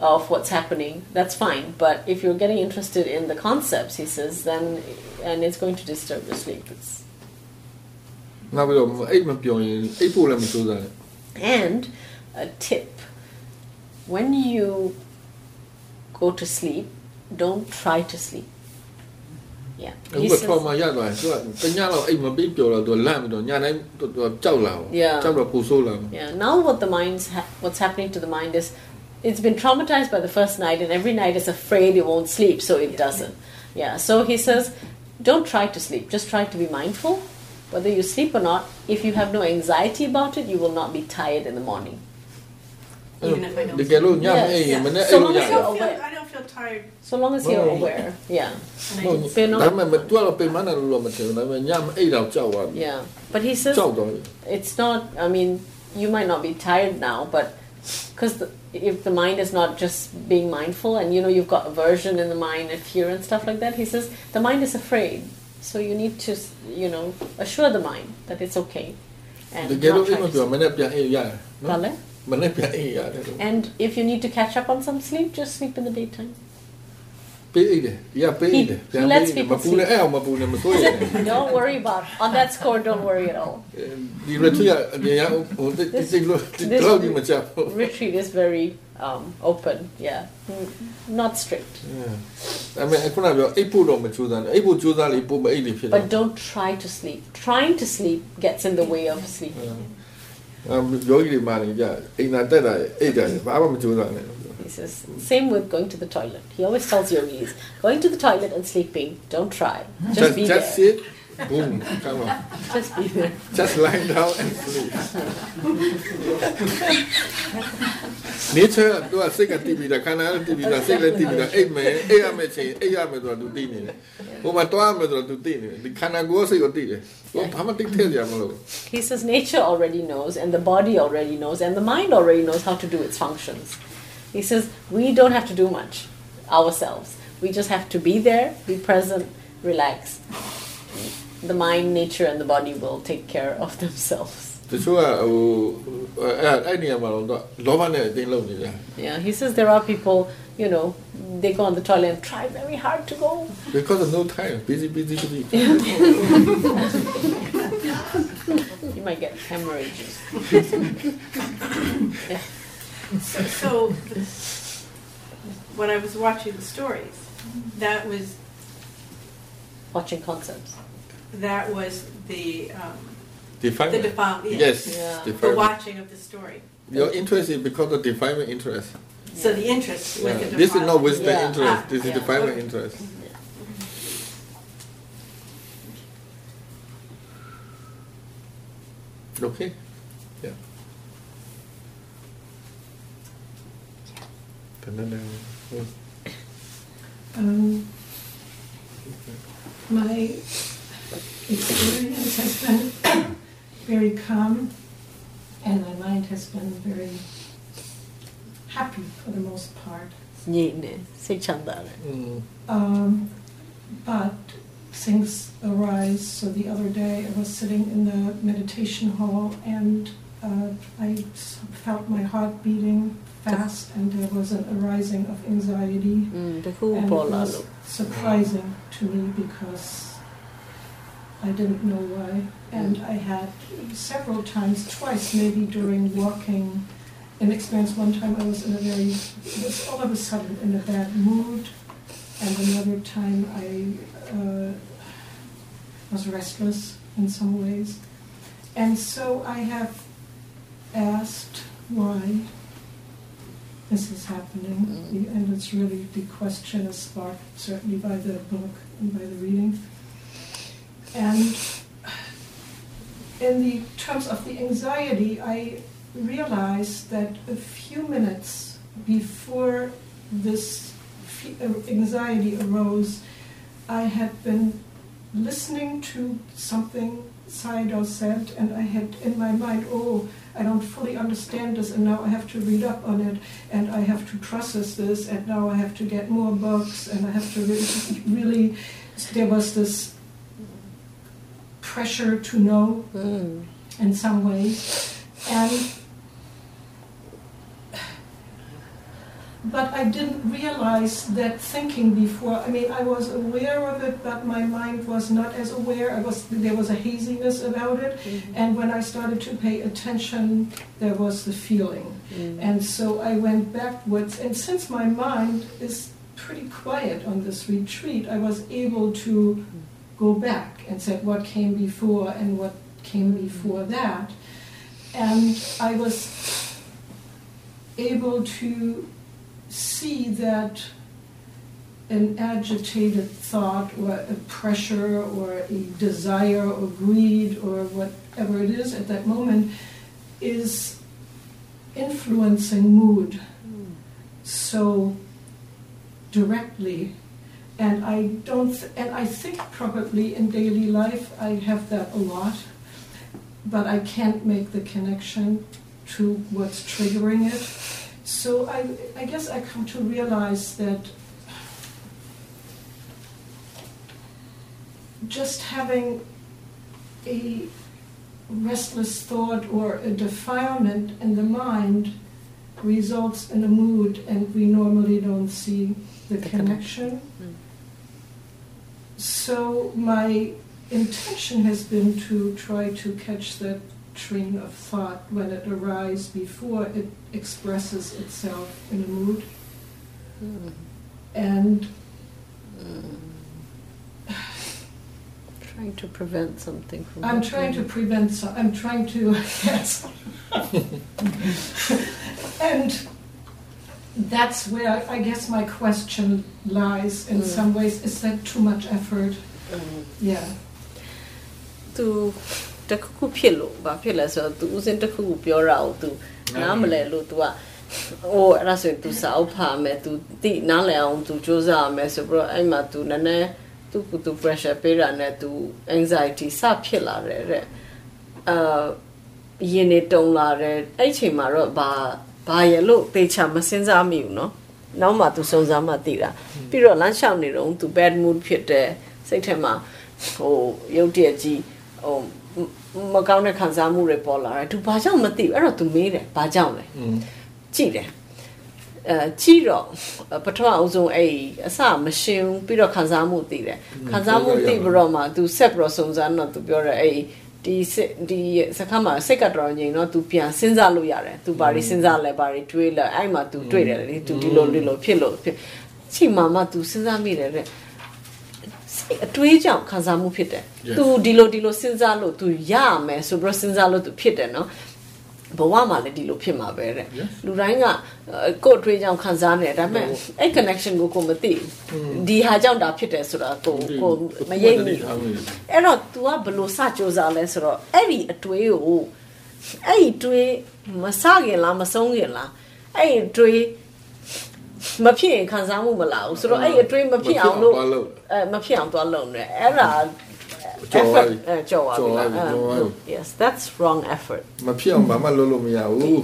of what's happening, that's fine. But if you're getting interested in the concepts, he says, then and it's going to disturb your sleep. It's... And a tip when you go to sleep, don't try to sleep. Yeah. He says, yeah. Now what the mind's ha- what's happening to the mind is it's been traumatized by the first night and every night is afraid it won't sleep so it doesn't yeah so he says don't try to sleep just try to be mindful whether you sleep or not if you have no anxiety about it you will not be tired in the morning even if I don't sleep. Yes. Yeah. So long as you're aware. I don't feel tired. So long as you're aware. Yeah. Yeah. But he says it's not I mean, you might not be tired now, but because if the mind is not just being mindful and you know you've got aversion in the mind and fear and stuff like that he says the mind is afraid. So you need to you know assure the mind that it's okay and and if you need to catch up on some sleep just sleep in the daytime. ပေးအိမ်တယ်ဒီကပေးအိမ်တယ် He- ပြန် he ပေး lets အိမ်တယ်မ people ပူနဲ့အဲ့အောင်မပူနဲ့မစိုးရိမ်နဲ့ don't worry about on that score don't worry at all ဒီ retreat ကအရင်ဟိုတိတ်တိတ်လို့ဒီလောက်ကြီးမကြောက်ဘူး retreat is very um, open yeah Mm, not strict ဒါပေမဲ့အခုနပြောအိပ်ဖို့တော့မကြိုးစားနဲ့အိပ်ဖို့ကြိုးစားလေပုံမအိပ်လေဖြစ်တယ် But don't try to sleep. Trying to sleep gets in the way of sleeping. အမ်ယောဂီတွေမှလည်းကြာအိမ်သာတက်တာအိပ်တယ်ဘာမှမကြိုးစားနဲ့ he says, same with going to the toilet. He always tells yogis, going to the toilet and sleeping, don't try. Hmm. Just, just be just there. sit, boom, come on. Just be there. Just lie down and sleep. Nature, you are sick at Tibida, Kana, Tibida, sick at Tibida, Amen, Amen, Amen, Dutini. Umatoame, Dutini. The Kana goes to Dutini. He says nature already knows, and the body already knows, and the mind already knows how to do its functions. He says, we don't have to do much ourselves. We just have to be there, be present, relax. The mind, nature, and the body will take care of themselves. တချို့ကဟိုအဲ့အဲ့နေရာမှာတော့လောဘနဲ့အတင်းလုံးနေကြ Yeah, he says there are people, you know, they go on the toilet and try very hard to go. because of no time busy busy busy You might get hemorrhages. so, so when I was watching the stories, that was Watching concepts. that was the um, define the defile, yes Yeah. the define watching of the story. your interest is because of defilement interest So the interest with the This is not defilement. with the Yeah. interest. Ah, This is yeah. defilement Okay. interest. Okay. Yeah. Da-da-da. Um, my experience has been very calm, and my mind has been very happy for the most part. Nhịn Say chanda. Mm. Um, but things arise. So the other day, I was sitting in the meditation hall, and uh, I felt my heart beating fast, and there was an arising of anxiety. Mm, And it was surprising to me because I didn't know why. And I had several times, twice maybe during walking, an experience. One time I was in a very, was all of a sudden in a bad mood, and another time I uh, was restless in some ways. And so I have asked why this is happening, and it's really the question is sparked certainly by the book and by the reading. And in the terms of the anxiety, I realized that a few minutes before this uh, anxiety arose, I had been listening to something Sayadaw said, and I had in my mind, oh, I don't fully understand this, and now I have to read up on it, and I have to process this, and now I have to get more books, and I have to really, really there was this pressure to know Mm. in some ways. And but I didn't realize that thinking before. I mean, I was aware of it, but my mind was not as aware. I was there was a haziness about it, and when I started to pay attention, there was the feeling. Mm. And so I went backwards, and since my mind is pretty quiet on this retreat, I was able to go back and say what came before and what came before that. And I was able to see that an agitated thought or a pressure or a desire or greed or whatever it is at that moment is influencing mood so directly. And I don't th- and I think probably in daily life I have that a lot but I can't make the connection to what's triggering it so I, I guess I come to realize that just having a restless thought or a defilement in the mind results in a mood, and we normally don't see the, The connection. Mm. So, my intention has been to try to catch that train of thought when it arises before it expresses itself in a mood. Mm. And Trying to prevent something from. I'm trying to prevent. So I'm trying to yes, and that's where I guess my question lies. In Mm. some ways, is that too much effort? Mm. Yeah. သူ တခုခုဖြစ်လို့ဘာဖြစ်လဲဆိုတော့ तू ဦးစင်းတခုခုပြောတာကို तू နားမလဲလို့ तू ကဟိုအဲ့ဒါဆိုရင် तू စာအုပ်ဖတ်မယ် तू တိနားလည်အောင် तू စူးစမ်းမယ်ဆိုပြီးတော့အဲ့မှာ तू နည်းနည်းသူ့ကို तू pressure ပေးတာနဲ့ तू anxiety စဖြစ်လာတယ်တဲ့အာရင်နေတုံလာတယ်အဲ့ချိန်မှာတော့ဘာဘာရလို့တေချာမစင်စားမိဘူးเนาะနောက်မှ तू စုံစမ်းမှသိတာပြီးတော့လမ်းလျှောက်နေတော့ तू bad mood ဖြစ်တယ်စိတ်ထဲမှာဟိုရုပ်တရက်ကြီးဟို မကောင်းတဲ့ခံစားမှုတွေပေါ်လာတယ် तू ဘာကြောင့်မသိဘူးအဲ့တော့ तू မေးတယ်ဘာကြောင့်လဲ อืม ကြည့်တယ်အဲကြည့်တော့ပထမအဆုံးအဲ့အစမရှင်းဘူးပြီးတော့ခံစားမှုသိတယ်ခံစားမှုသိပြီးတော့မှ तू ဆက်ပြီးတော့စုံစမ်းတော့ तू ပြောတယ်အဲ့ဒီစစ်ဒီစခါမှာစိတ်ကတော်ငြိမ်တော့ तू ပြန်စဉ်းစားလို့ရတယ် तू ဘာတွေစဉ်းစားလဲဘာတွေတွေးလဲအဲ့မှာ तू တွေးတယ်လေ तू ဒီလိုဒီလိုဖြစ်လို့ဖြစ်ချိန်မှာမှ तू စဉ်းစားမိတယ်တဲ့စိတ် အတွေးကြောင့်ခံစားမှုဖြစ်တယ် Yes. तू ဒီလိုဒီလိုစဉ်းစားလို့ तू ရမယ်ဆိုပြီးတော့စဉ်းစားလို့ तू ဖြစ်တယ်နော်ဘဝမှာလည်းဒီလိုဖြစ်မှာပဲတဲ့ Yes. လူတိုင်းကအဲကိုယ့်အတွေ့အကြောင့်ခံစားနေတယ်ဒါပေမဲ့အဲ့ connection ကိုကိုမသိဘူးဒီဟာကြောင့်ဒါဖြစ်တယ်ဆိုတာကိုကိုမရိပ်မိဘူးအဲ့တော့ तू ကဘယ်လိုစကြိုးစားလဲဆိုတော့အဲ့ဒီအတွေးကိုအဲ့ဒီအတွေးမစခင်လားမဆုံးခင်လားအဲ့ဒီအတွေး မဖြစ်ရင်ခံစားမှုမလာဘူးဆိုတော့အဲ့ဒီအတွေးမဖြစ်အောင်လို့ မဖြစ်အောင်သွားလုပ် အဲမဖြစ်အောင်သွားလုပ်နေအဲ့ဒါ ကြော်သွားပြီ အဲကြော်သွားပြီလား ကြော်သွားပြီကြော်သွားပြီ အဲ yes that's wrong effort မဖြစ်အောင်ဘာမှလုပ်လို့မရဘူး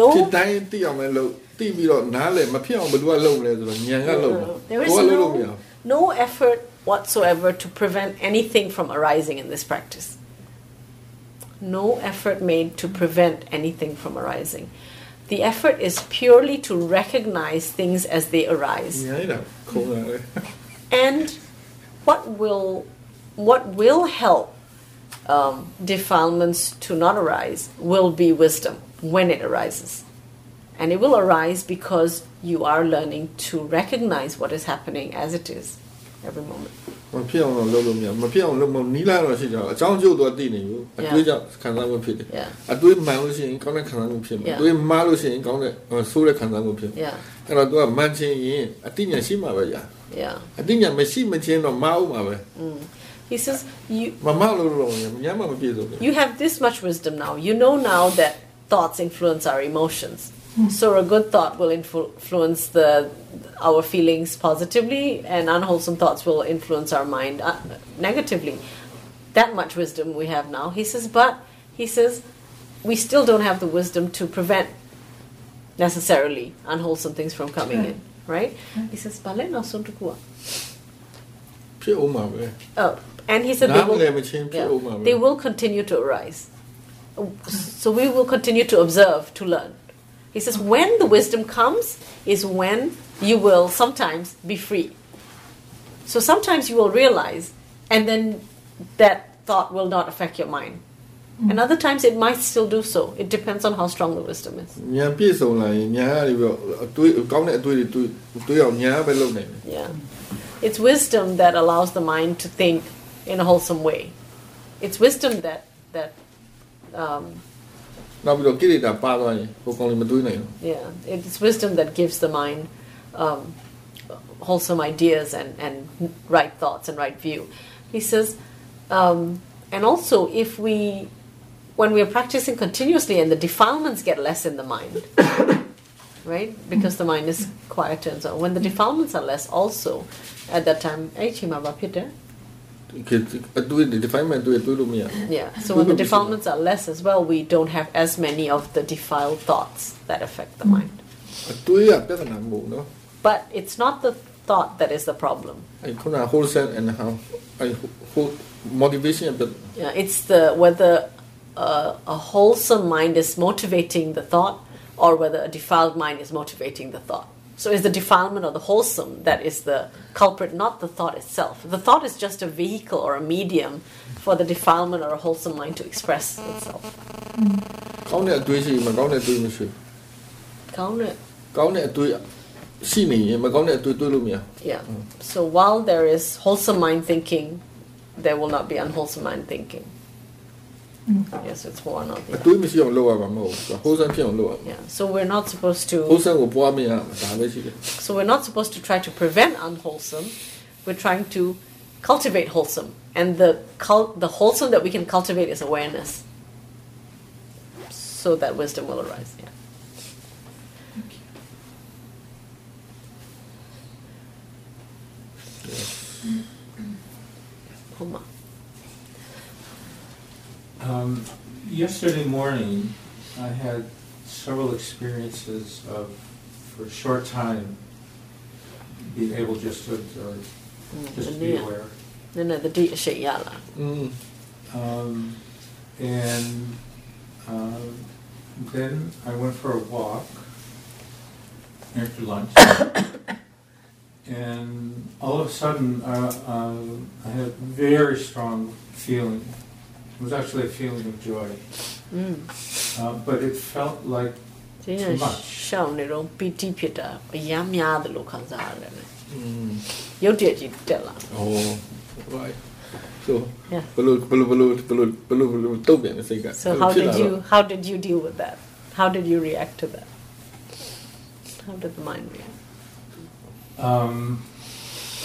no ဖြစ်တိုင်းသိအောင်လည်းလုပ်သိပြီးတော့နားလေမဖြစ်အောင်ဘယ်သူကလုပ်မလဲဆိုတော့ညံကလုပ်တယ် There ကို is ကလုပ်လို့မရ no, ဘူး no effort whatsoever to prevent anything from arising in this practice. No effort made to prevent anything from arising. The effort is purely to recognize things as they arise. Yeah, you don't call that. and what will what will help um, defilements to not arise will be wisdom when it arises. And it will arise because you are learning to recognize what is happening as it is every moment. မဖြစ်အောင်တော့လုပ်လို့မရဘူးမဖြစ်အောင်လုပ်မနီးလာတော့ရှိကြတော့အကြောင်းကျိုးတော့သိနေဘူးအတွေးကြောင့်ခံစားမှုဖြစ်တယ် Yeah. အတွေးမှန်လို့ရှိရင်ကောင်းတဲ့ခံစားမှုဖြစ်မယ် Yeah. အတွေးမှားလို့ရှိရင်ကောင်းတဲ့ဟိုဆိုးတဲ့ခံစားမှုဖြစ်မယ် Yeah, အဲ့တော့ तू ကမှန်ချင်းရင်အတိညာရှိမှာပဲညာ yeah. အတိညာမရှိမချင်းတော့မှားဦးမှာပဲ He says, you, မမလို့တော့ညမမပြည့်စုံဘူး you have this much wisdom now. You know now that thoughts influence our emotions. So a good thought will influence the our feelings positively, and unwholesome thoughts will influence our mind uh, negatively. That much wisdom we have now. He says, but he says we still don't have the wisdom to prevent necessarily unwholesome things from coming in, right? He says, "Pale nasun tukua." Oh, and he said they will, yeah, they will continue to arise. So we will continue to observe to learn. He says, when the wisdom comes, is when you will sometimes be free. So sometimes you will realize, and then that thought will not affect your mind. and other times it might still do so. It depends on how strong the wisdom is. ဉာဏ်ပြည့်စုံလာရင်ဉာဏ်ကနေပြီးတော့အတွေးကောင်းတဲ့အတွေးတွေတွေးတွေးအောင်ဉာဏ်ပဲလုပ်နိုင်တယ် Yeah. It's wisdom that allows the mind to think in a wholesome way. It's wisdom that that um, နောက်ပြီးတော့ကိလေသာပါသွားရင်ဟိုကောင်းလေးမတွေးနိုင်ဘူး yeah, it's wisdom that gives the mind um, wholesome ideas and, and right thoughts and right view. He says, um, and also if we, when we are practicing continuously and the defilements get less in the mind, right? Because the mind is quieter and so on. When the defilements are less also, at that time, eh, chima ba phit der? ခေအတွေးတွေ defilement. Yeah, so when the defilements are less as well, we don't have as many of the defiled thoughts that affect the mind. But it's not the thought that is the problem. motivation. Yeah, it's the whether uh, a wholesome mind is motivating the thought or whether a defiled mind is motivating the thought. So is the defilement or the wholesome that is the culprit, not the thought itself. The thought is just a vehicle or a medium for the defilement or a wholesome mind to express itself. ကောင်းတဲ့အတွေးရှိရင်မကောင်းတဲ့အတွေးမရှိဘူး Count it. ကောင်းတဲ့အတွေးရှိနေရင်မကောင်းတဲ့အတွေးတွေးလို့မရဘူး Yeah. So while there is wholesome mind thinking, there will not be unwholesome mind thinking. Yes, it's one or the အ other. တွေးမရှိအောင်လုပ်ရမှာမဟုတ်ဘူး wholesome ဖြစ်အောင်လုပ်ရမှာ Yeah. So we're not supposed to wholesome ကိုပွားမရဘူးဒါပဲရှိတယ် So we're not supposed to try to prevent unwholesome. We're trying to cultivate wholesome, and the cul- the wholesome that we can cultivate is awareness. So that wisdom will arise. Yeah. Homa. Um, yesterday morning, I had several experiences of, for a short time, being able just to observe, just to be aware. Then the di shi ya la. Um, and um, then I went for a walk after lunch. and all of a sudden, uh, um, I had a very strong feeling. It was actually a feeling of joy. Mm. Uh, but it felt like too much. Mm. Yeah, show niro, pity pita, yam yad lo kanzala. Hmm. You did it, Jelal. Oh, right. So ဘလို့ဘလို့ဘလို့ဘလို့ဘလို့ဘလို့တုတ်ပြန်စိတ်က So how did you how did you deal with that? How did you react to that? How did the mind react? Um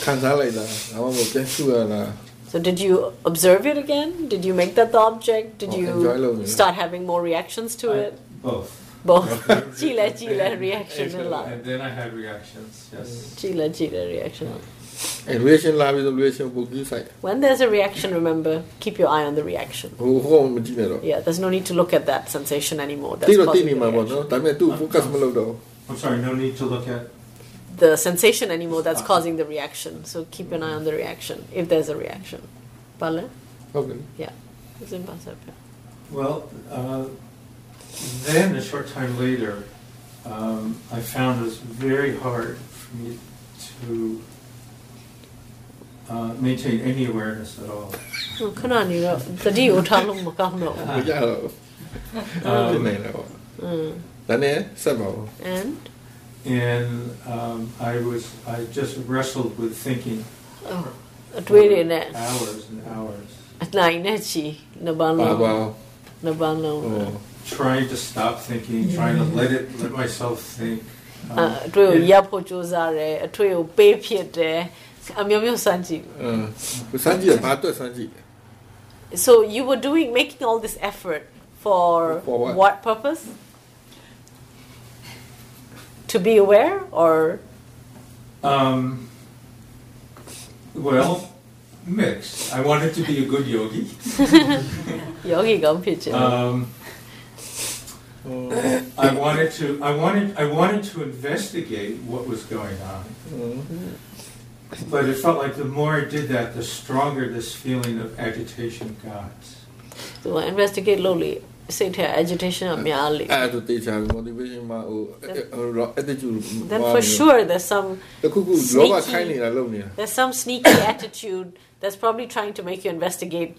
ခံစားလိုက်တာဘာမှမပြန်စုရလား so did you observe it again? Did you make that the object? Did oh, you start having more reactions to I, it? Both. Both. chile, chile reaction and, and love. And then I had reactions, yes. Mm. Chile, chile reaction. And reaction love is a reaction for inside. When there's a reaction, remember, keep your eye on the reaction. yeah, there's no need to look at that sensation anymore. That's I'm sorry, no need to look at the sensation anymore that's causing the reaction. So keep an eye on the reaction, if there's a reaction. Pale? Okay. Yeah. Well, uh, then a short time later, um, I found it was very hard for me to uh, maintain any awareness at all. Oh, uh, um, mm. and? And um, I was, I just wrestled with thinking အတွေးတွေနဲ့ hours and hours, အနိုင်နဲ့ချီနှစ်ပန်း ပါ လုံး ပါ နှစ်ပန်းလုံး ဟို trying to stop thinking, trying to let it, let myself think. အ Um, အတွေးကို and- ရပ်ဖို့ကြိုးစားတယ်အထွေကိုပေးဖြစ်တယ်အမျိုးမျိုးစမ်းကြည့် အင်းစမ်းကြည့်ဘာအတွက်စမ်းကြည့် So you were doing making all this effort for For what? purpose? to be aware or? Um, well, mixed. I wanted to be a good yogi. yogi gompiche. Um, I wanted to. I wanted. I wanted to investigate what was going on. Mm-hmm. But it felt like the more I did that, the stronger this feeling of agitation got. So investigate slowly. စိတ်ထဲ agitation အများလေ အဲ့ဒါတေချာ motivation မှာဟို attitude then for sure there's some တခုခုလောဘခိုင်းနေတာလုပ်နေတာ there's some sneaky attitude that's probably trying to make you investigate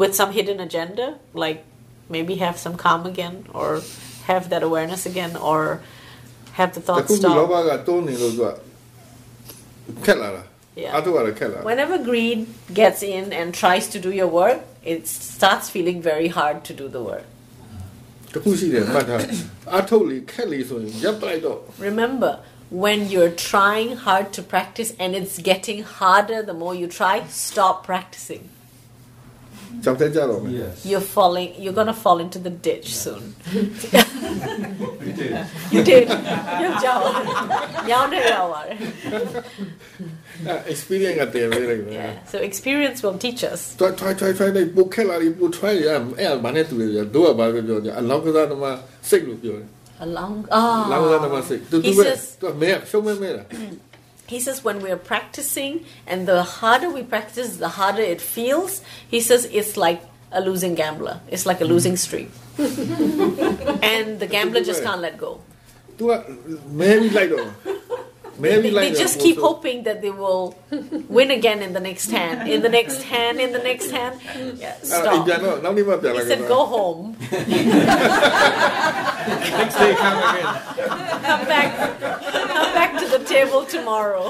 with some hidden agenda, like maybe have some calm again, or have that awareness again, or have the တ thoughts ခုခုလော stop. ဘကတွန်းနေလို့သူကခက်လာတာ Yeah. အတူကတော့ခက်လာ Whenever greed gets in and tries to do your work, it starts feeling very hard to do the work. Remember, when you're trying hard to practice and it's getting harder the more you try, stop practicing. ကြောက်တဲ့ကြတော့မယ် Yes. You're falling. You're gonna fall into the ditch soon. We did. You did. You're down. Down there, you are. အဲ experience ကတည်ပေးလိုက်မယ် Yeah. So experience will teach us. တွိုင်းတွိုင်းတွိုင်းတွိုင်းလိုက်ပိုခက်လာပြီပို try ရအဲ့ဘာနဲ့တူလဲတို့ကဘာပြောပြောကြအလောက်ကစားသမားစိတ်လို့ပြောတယ် Along. လောက်ကစားသ Ah. မားစိတ်သူ He သူပဲ says- သူကမဲရှုံးမဲမဲတာ He says when we are practicing, and the harder we practice, the harder it feels. He says it's like a losing gambler. It's like a losing streak, and the gambler just can't let go. Do I, maybe like Maybe they, like they just keep hoping that they will win again in the next hand, in the next hand, in the next hand. Yeah, uh, stop. he said, go home. next day, come again. Come back table tomorrow."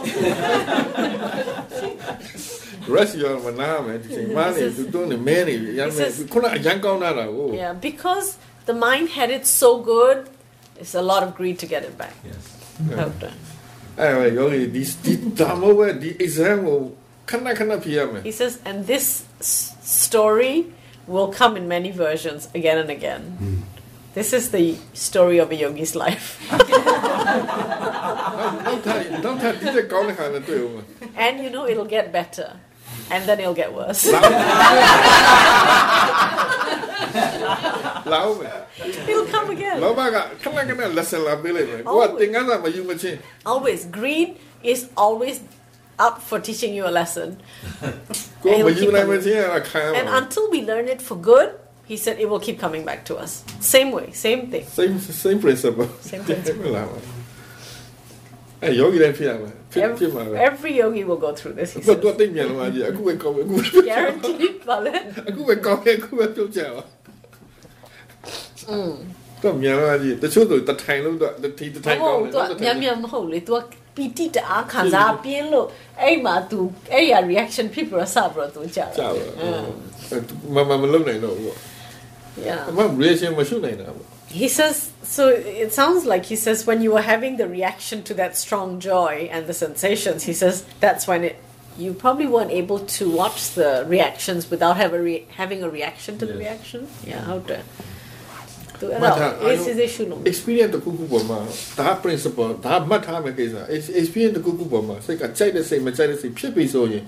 rest ရောမနာမယ်ဒီချိန်မှနေသူတွန်းနေမဲနေပြီရမ်းမဲ This is- ခုနအရန်ကောင်းတာကို Yeah, because the mind had it so good, it's a lot of greed to get it back. Yes. Okay. အဲ့ပဲယောဂီဒီဒီဒါမို့ပဲဒီ exam ကိုခဏခဏဖြေရမယ် He says, and this s- story will come in many versions again and again. This is the story of a yogi's life. and you know it'll get better, and then it'll get worse. it'll come again. Always. always. Green is always up for teaching you a lesson. and, and until we learn it for good, he said it will keep coming back to us. Same way, same thing. same same principle Same principle. လာမှာအဲ့ယောဂီတိုင်းဖြစ်ရမှာဖြစ် Every, ဖြစ်မှာပဲ every yogi will go through this. He သူ says. တို့သိမြန်လို့ကြီးအခုပဲကောင်းပဲအခုပဲပြုတ်ကြပါ Guaranteed, Vale. အခုပဲကောင်းပဲအခုပဲပြုတ်ကြပါတော့မြန်လို့ကြီးတချို့ဆိုတထိုင်လို့တော့တတိတထိုင်ကောင်းတယ် သူကမြန်မြန်မဟုတ်လေ तू ပီတိတအားခံစားပြင်းလို့အဲ့မှာ तू အဲ့ရ reaction ဖြစ်ပြီးတော့စပြီးတော့ तू ကြာ ကြောက် အင်း မမမလုံနိုင်တော့ဘူး yeah အမ reaction မရှိနိုင်တာပေါ့ he says so it sounds like he says when you were having the reaction to that strong joy and the sensations he says that's when it you probably weren't able to watch the reactions without have a re- having a reaction to the Yes. reaction yeah how to သူအဲ့ မှတ် တော့ ထား is is issue လို့ experience တစ်ခုခုပေါ်မှာဒါ principle ဒါမှတ်ထားမယ့်ကိစ္စ experience တစ်ခုခုပေါ်မှာစိတ်ကကြိုက်တဲ့စိတ်မကြိုက်တဲ့စိတ်ဖြစ်ပြီဆိုရင်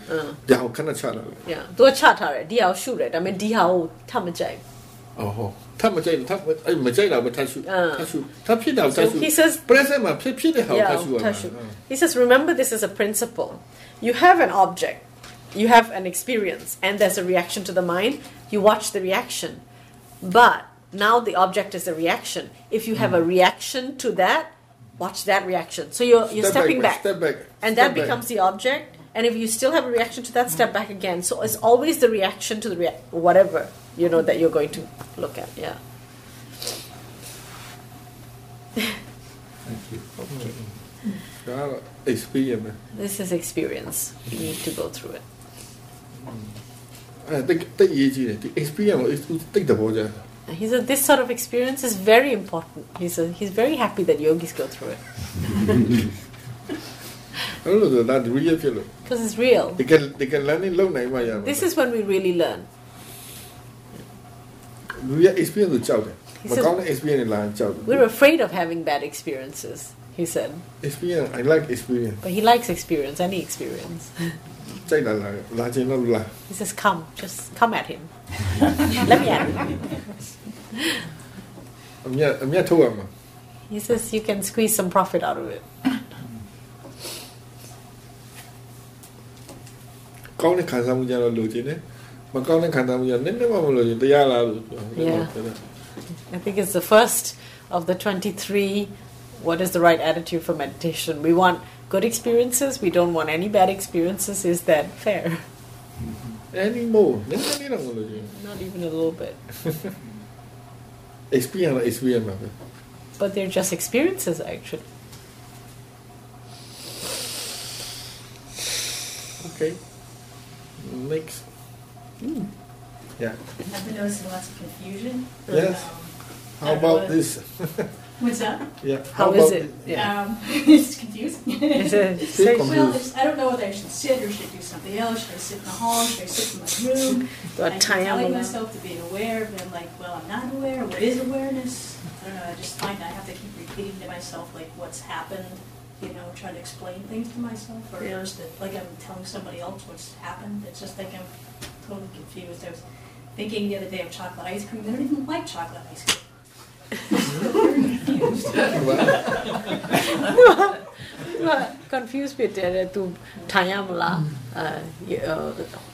ဒါကိုခဏချလာတယ် yeah သူကချထားတယ်ဒီဟာကိုရှုတယ်ဒါပေမဲ့ဒီဟာကိုထပ်မကြိုက် အော် Oh. 哦，他冇制度，他誒唔係制度，咪太輸，太輸，他偏到太輸。He He says, remember this is a principle. You have an object, you have an experience, and there's a reaction to the mind. You watch the reaction, but now the object is a reaction. If you have a mm. reaction to that, watch that reaction. So you're you're step stepping back, back. Step back, and step that becomes the object. And if you still have a reaction to that, step back again. So it's always the reaction to the rea- whatever you know, that you're going to look at, yeah. Thank you. Okay. Well, experience. This is experience. You need to go through it. Uh, he said this sort of experience is very important. He said he's very happy that yogis go through it. Because it's real. They can, they can learn in long time. This is when we really learn real experience ကိုကြောက်တယ် He မ says- ကောင်းတဲ့ experience တွေလာရင်ကြောက်တယ် We're afraid of having bad experiences. He said, experience I like experience but he likes experience, any experience. ကြိုက်လာလာလာခြင်းတော့လာ He says, "Come, just come at him. Let me at him." အမြတ်အမြတ်ထုတ်ရမှာ He says you can squeeze some profit out of it. ကောင်းတဲ့ခံစားမှုကြတော့လိုချင်တယ် မကောင်းတဲ့ခံစားမှုကြနည်းနည်းမှမလိုချင်တရားလားလို့ပြော Yeah. I think it's the first of the 23. What is the right attitude for meditation? We want good experiences. We don't want any bad experiences. Is that fair? anymore နည်းနည်းလေးတော့မလို့ချင်း Not even a little bit. experience လား experience ပါပဲ But they're just experiences, actually. okay next yeah I've been noticing lots of confusion. Yes. Um, how about this what's that? yeah How is it? Yeah. Um, it's confusing. Is it- Still confused. well, it's, I don't know whether I should sit or should I do something else. Should I sit in the hall? Should I sit in my room? Do I I keep tie telling them myself to be aware, but I'm like, well, I'm not aware. What is awareness? I don't know. I just find I have to keep repeating to myself like what's happened. You know, trying to explain things to myself, or Yeah. just that, like I'm telling somebody else what's happened. It's just like I'm totally confused. I was thinking the other day of chocolate ice cream. I don't even like chocolate ice cream. I'm confused. confuse ဖြစ်တယ်တဲ့ तू ထိုင်ရမလားအဲ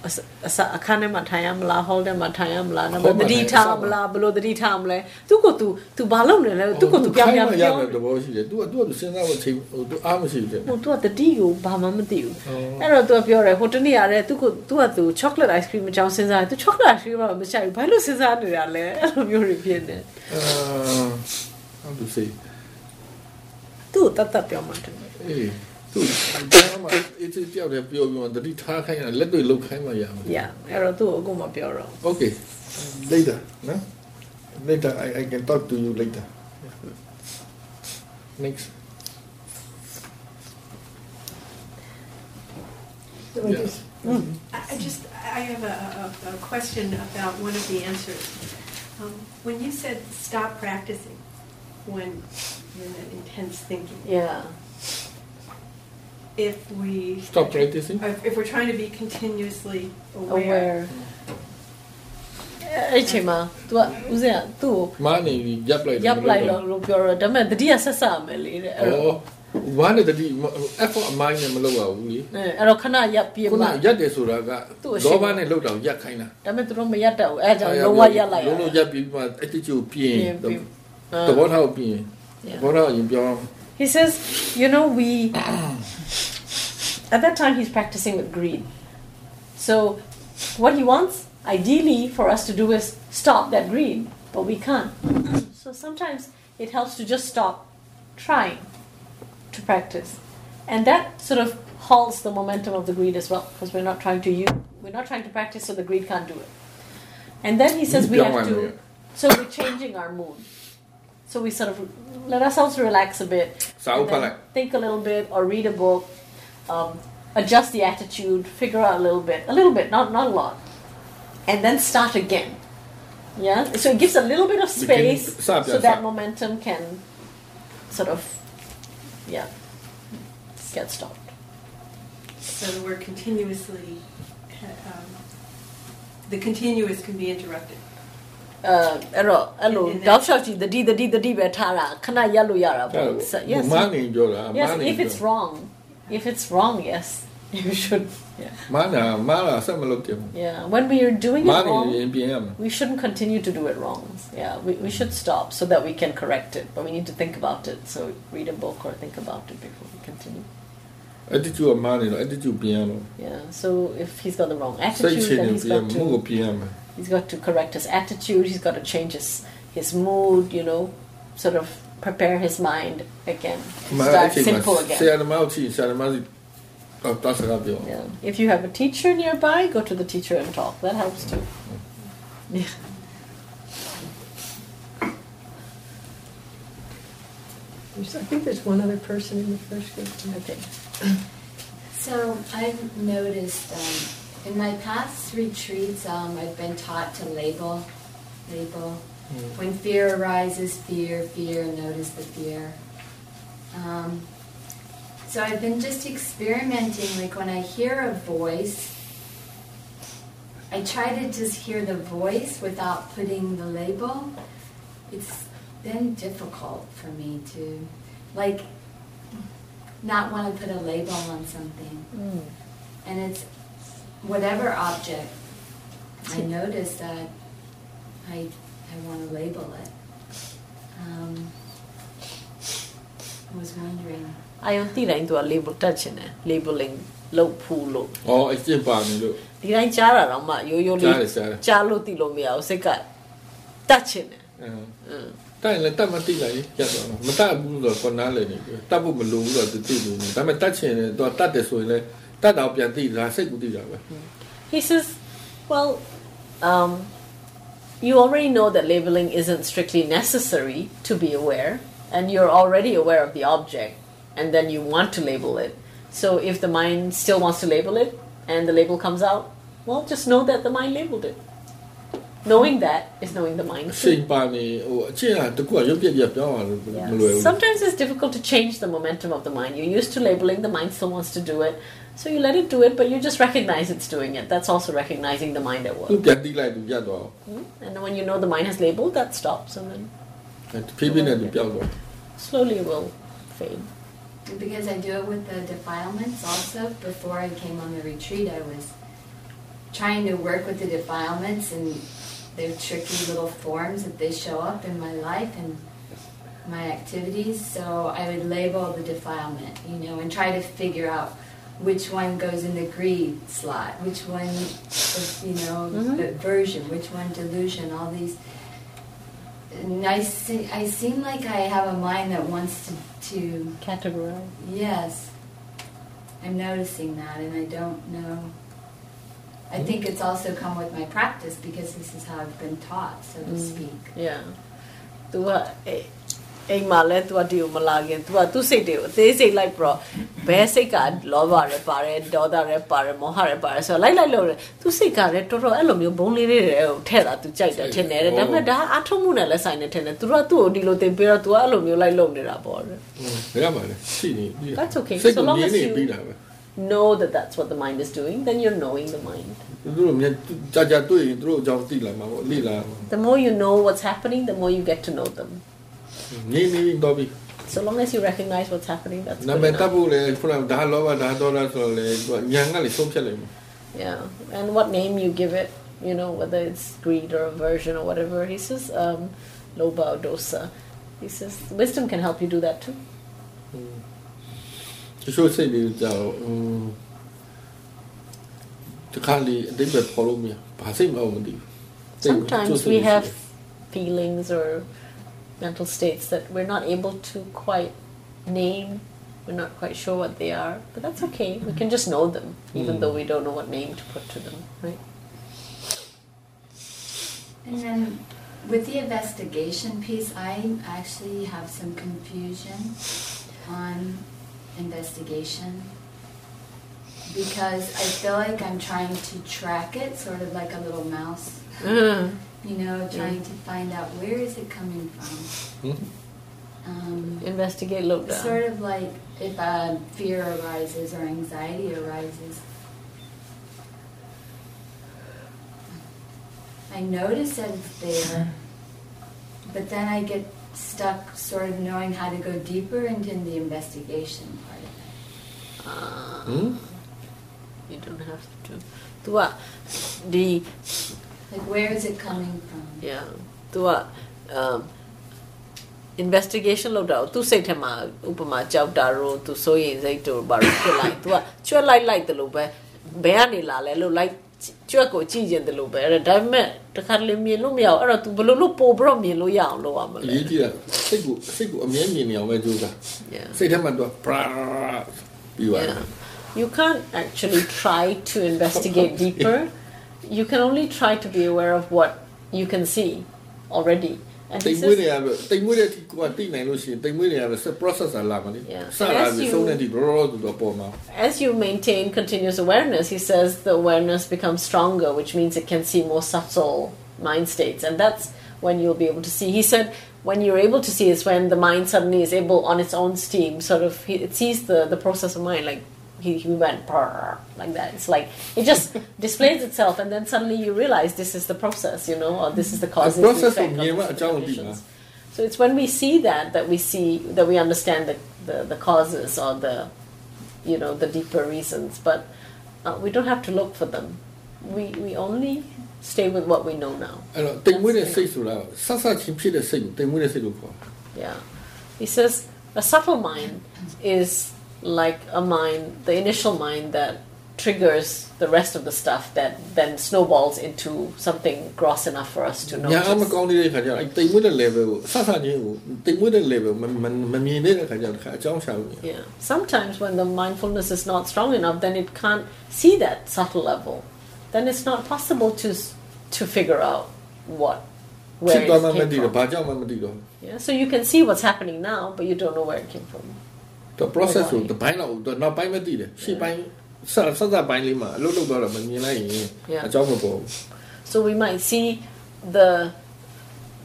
အစအခန်းထဲမှာထိုင်ရမလား hall ထဲမှာထိုင်ရမလားနောက် Hall မှာ သတိ ထိုင်ရ ထား မ မ လား လားဘယ်လိုသတိထားမလဲသူက तू तू ဘာလုပ်နေလဲသူက तू ပြောင်းပြောင်း ရ ပြော တဲ့သဘောရှိတယ် तू က तू ကစဉ်းစားဖို့ချိန်ဟို तू အားမရှိဘူးတဲ့ ဟို तू ကတတိကိုဘာမှမသိဘူး အော် အဲ့တော့ तू ကပြောတယ်ဟိုတနေ့ရတယ် तू က तू က तू chocolate ice cream အကြောင်းစဉ်းစားတယ် तू chocolate ice cream ကမဆိုင်ဘူးဘာလို့စဉ်းစားနေတာလဲအဲ့လိုမျိုးတွေဖြစ်နေ အာ how to say သူ့ကိုတတ်တတ်ပြောမှတယ် အေး तू ဒါမှအစ်စ်ကြောက်တယ်ပြောပြီးမှတတိထားခိုင်းတာလက်တွေလုတ်ခိုင်းမှရမှာ yeah အဲ့တော့သူ့ကိုအခုမပြောတော့ Okay. Later, no? Later, I, I can talk to you later. Next. Yeah. I I just, I have a, a, a question about one of the answers. Um, when you said stop practicing when you're in that intense thinking, yeah if we Stop practicing. if, if we're trying to be continuously aware, aware အဲ့အချိန်မှာ तू ကဦးစင်ကသူ့ကိုမာနေပြီရပ်လိုက်တယ်ရပ်လိုက်လို့လို့ပြောတော့ဒါပေမဲ့တတိယဆက်ဆက်မယ်လေတဲ့အဲ့တော့ဩဝါနဲ့တတိ effort အမိုင်းနဲ့မလုပ်ရဘူးလေအဲ့အဲ့တော့ခဏရပ်ပြီးခုနမှရက်တယ်ဆိုတာကသူ့အရှိန်လောဘနဲ့လှုပ်တာကိုရပ်ခိုင်းတာဒါပေမဲ့သူတို့မရပ်တတ်ဘူးအဲ့ဒါကြောင့်လုံးဝရပ်လိုက်ရလုံးလုံးရပ်ပြီးမှအတိအကျကိုပြင်ပြင်ပြီးသဘောထားကိုပြင် Yeah. သဘောထားကိုရင်ပြော He says, you know, we. At that time, he's practicing with greed. So, what he wants, ideally, for us to do is stop that greed, but we can't. So, sometimes it helps to just stop trying to practice. And that sort of halts the momentum of the greed as well, because we're not trying to use, we're not trying to practice, so the greed can't do it. And then he says we have to. So we're changing our mood. So we sort of let ourselves relax a bit. Think a little bit or read a book, um, adjust the attitude, figure out a little bit, a little bit, not, not a lot. And then start again. Yeah? So it gives a little bit of space so that momentum can sort of, yeah, get stopped. So we're continuously, um, the continuous can be interrupted. အဲအဲ့တော့အဲ့လို In that- တောက်လျှောက်ကြည့်တတိတတိတတိပဲထားတာခဏရက်လို့ရတာပေါ့ yes မာနေပြောတာ yes မာနေ if it's wrong if it's wrong yes you should yeah မာနာမာလာဆက်မလုပ်တယ် yeah when we are doing မာ it နေ wrong ရင်ပြင်ရမယ် we shouldn't continue to do it wrong yeah we, we should stop so that we can correct it but we need to think about it so read a book or think about it before we continue attitude ကမာနေတော့ attitude ပြင်ရတော့ yeah so if he's got the wrong စိတ် attitude ချင်း then နဲ့ he's ပြင် got မှု to ကိုပြင်ရမယ် He's got to correct his attitude. He's got to change his his mood. You know, sort of prepare his mind again. Start simple again. Yeah. If you have a teacher nearby, go to the teacher and talk. That helps too. Yeah. I think there's one other person in the first group. Okay. So I've noticed um, in my past retreats, um, I've been taught to label, label. When fear arises, fear, fear, notice the fear. Um, so I've been just experimenting, like when I hear a voice, I try to just hear the voice without putting the label. It's been difficult for me to, like, not want to put a label on something. Mm. And it's whatever object. I notice that I, I want to label it. Um, I was wondering. အာယုံတိတိုင်းသူက label တက်ချင်တယ် labeling လုပ်ဖူးလို့ဩအကျင့်ပါနေလို့ဒီတိုင်းကြားတာတော့မှရိုးရိုးလေးကြားတယ်ကြားတယ်ကြားလို့သိလို့မရဘူးစိတ်ကတက်ချင်တယ်အင်းอืมတိုင်လည်းတတ်မတိလိုက်ကြတော့မတတ်ဘူးဆိုတော့ကိုနားလည်းနေပြီတတ်ဖို့မလိုဘူးတော့သူသိလို့နေဒါပေမဲ့တတ်ချင်တယ်သူကတတ်တယ်ဆိုရင်လည်း တတ်တော့ပြန်သိတာစိတ်ကူသိတာပဲ He says, well, um, you already know that labeling isn't strictly necessary to be aware, and you're already aware of the object, and then you want to label it. So if the mind still wants to label it, and the label comes out, well, just know that the mind labeled it. Knowing that is knowing the mind. စိ too. တ်ပါနေဟိုအချင်းကတကူကရုပ်ပြက်ပြက်ပြောင်းသွားလို့ Yeah. မလွယ်ဘူး Sometimes it's difficult to change the momentum of the mind. You're used to labeling, the mind still wants to do it. So you let it do it, but you just recognize it's doing it. That's also recognizing the mind at work. Mm? And then when you know the mind has labeled, that stops, and then Slowly it will fade. Because I do it with the defilements also. Before I came on the retreat, I was trying to work with the defilements and their tricky little forms that they show up in my life and my activities. So I would label the defilement, you know, and try to figure out which one goes in the greed slot, which one is, you know, Mhm. aversion, which one delusion, all these. And I, see, I seem like I have a mind that wants to, to Categorize. Yes. I'm noticing that and I don't know. I think it's also come with my practice because this is how I've been taught, so to Mm. speak. Yeah. သူက အိအိမ်မှာလဲသူကဒီကိုမလာခင်သူကသူ့စိတ်တွေကိုအသေးစိတ်လိုက်ပြီးတော့ဘဲစိတ်ကလောဘရဲပါတယ်ဒေါသရဲပါတယ်မောဟရဲပါတယ်ဆိုတော့လိုက်လိုက်လို့တယ်သူစိတ်ကလည်းတော်တော်အဲ့လိုမျိုးဘုံလေးလေးတွေကိုထည့်တာသူကြိုက်တယ်ထင်တယ်တဲ့ဒါပေမဲ့ဒါအထုံးမှုနဲ့လည်းဆိုင်နေထင်တယ်သူတို့ကသူ့ကိုဒီလိုသင်ပြီးတော့သူကအဲ့လိုမျိုးလိုက်လုပ်နေတာပေါ့တဲ့ဘယ်ရမှာလဲရှိနေပြီ That's okay. စိတ် So ကို long မြင် as နေ you- ပြီးတာပဲ know that that's what the mind is doing then you're knowing the mind သူတို့မြင်ကြာကြာတွေ့ရင်သူတို့အကြောင်းသိလာမှာပေါ့လိလာမှာ the more you know what's happening the more you get to know them So long as you recognize what's happening, that's good. Yeah, and what name you give it, you know, whether it's greed or aversion or whatever. He says, um, Lobha or Dosa. He says, wisdom can help you do that too. Sometimes we have feelings or mental states that we're not able to quite name. We're not quite sure what they are, but that's okay. We can just know them, even Mm. though we don't know what name to put to them, right? And then with the investigation piece, I actually have some confusion on investigation because I feel like I'm trying to track it, sort of like a little mouse, you know, trying to find out where is it coming from. Hmm? Um, Investigate, look down. Sort of like if uh, fear arises or anxiety arises. I notice that it's there, but then I get stuck sort of knowing how to go deeper into the investigation part of it. Uh, Hmm? You don't have to. Tu ah, the Like, where is it coming from? yeah, tu ah, um, investigation လုပ်တာကိုသူစိတ်ထဲမှာဥပမာကြောက်တာရောသူစိုးရင်စိတ်တို့ဘာလို့ဖြစ်လိုက်သူကကျွတ်လိုက်လိုက်တယ်လို့ပဲဘယ်ကနေလာလဲလို့လိုက်ကျွတ်ကိုကြည့်ရင်တယ်လို့ပဲအဲ့ဒါဒါပေမဲ့တခါတလေမြင်လို့မရအောင်အဲ့တော့ तू ဘယ်လိုလုပ်ပို့ပြီးတော့မြင်လို့ရအောင်လုပ်ရမ အ လဲ ရေးကြီးတာစိတ်ကိုစိတ်ကိုအမြဲမြင်နေအောင်ပဲကြိုးစား yeah စိတ်ထဲမှာတော့ပရာပြီးသွားတယ် Yeah. You can't actually try to investigate deeper. you can only try to be aware of what you can see already. And as you maintain continuous awareness, he says the awareness becomes stronger, which means it can see more subtle mind states. And that's when you'll be able to see. He said when you're able to see is when the mind suddenly is able on its own steam, sort of, it sees the, the process of mind, like he, he went like that. It's like it just displays itself, and then suddenly you realize this is the process, you know, or this is the cause. The process of, So it's when we see that that we see that we understand the, the, the causes or the you know the deeper reasons, but uh, we don't have to look for them. We we only stay with what we know now. Yeah. He says a subtle mind is like a mind, the initial mind that triggers the rest of the stuff that then snowballs into something gross enough for us to ညာအမ notice. ကောင်းနေတဲ့ခါကျတော့အဲ့တိမ်မွေးတဲ့ level ကိုဆဆချင်းကိုတိမ်မွေးတဲ့ level မမမမြင်တဲ့ခါကျတော့တစ်ခါအကြောင်းရှာလို့ Yeah. Sometimes when the mindfulness is not strong enough, then it can't see that subtle level. Then it's not possible to s- to figure out what ဖြစ် where သွားမှ it မ came သိတော့ from. ဘာကြောင့်မှမသိတော့ Yeah. So you can see what's happening now, but you don't know where it came from. တော့ process ကိုတစ်ပိုင်းတော့တော့နောက်ပိုင်းမသိတယ်ရှေ့ပိုင်းစစစပိုင်းလေးမှာအလုပ်လုပ်တော့တော့မမြင်လိုက်ရင် Yeah. အကြောင်းမပေါ်ဘူး So we might see the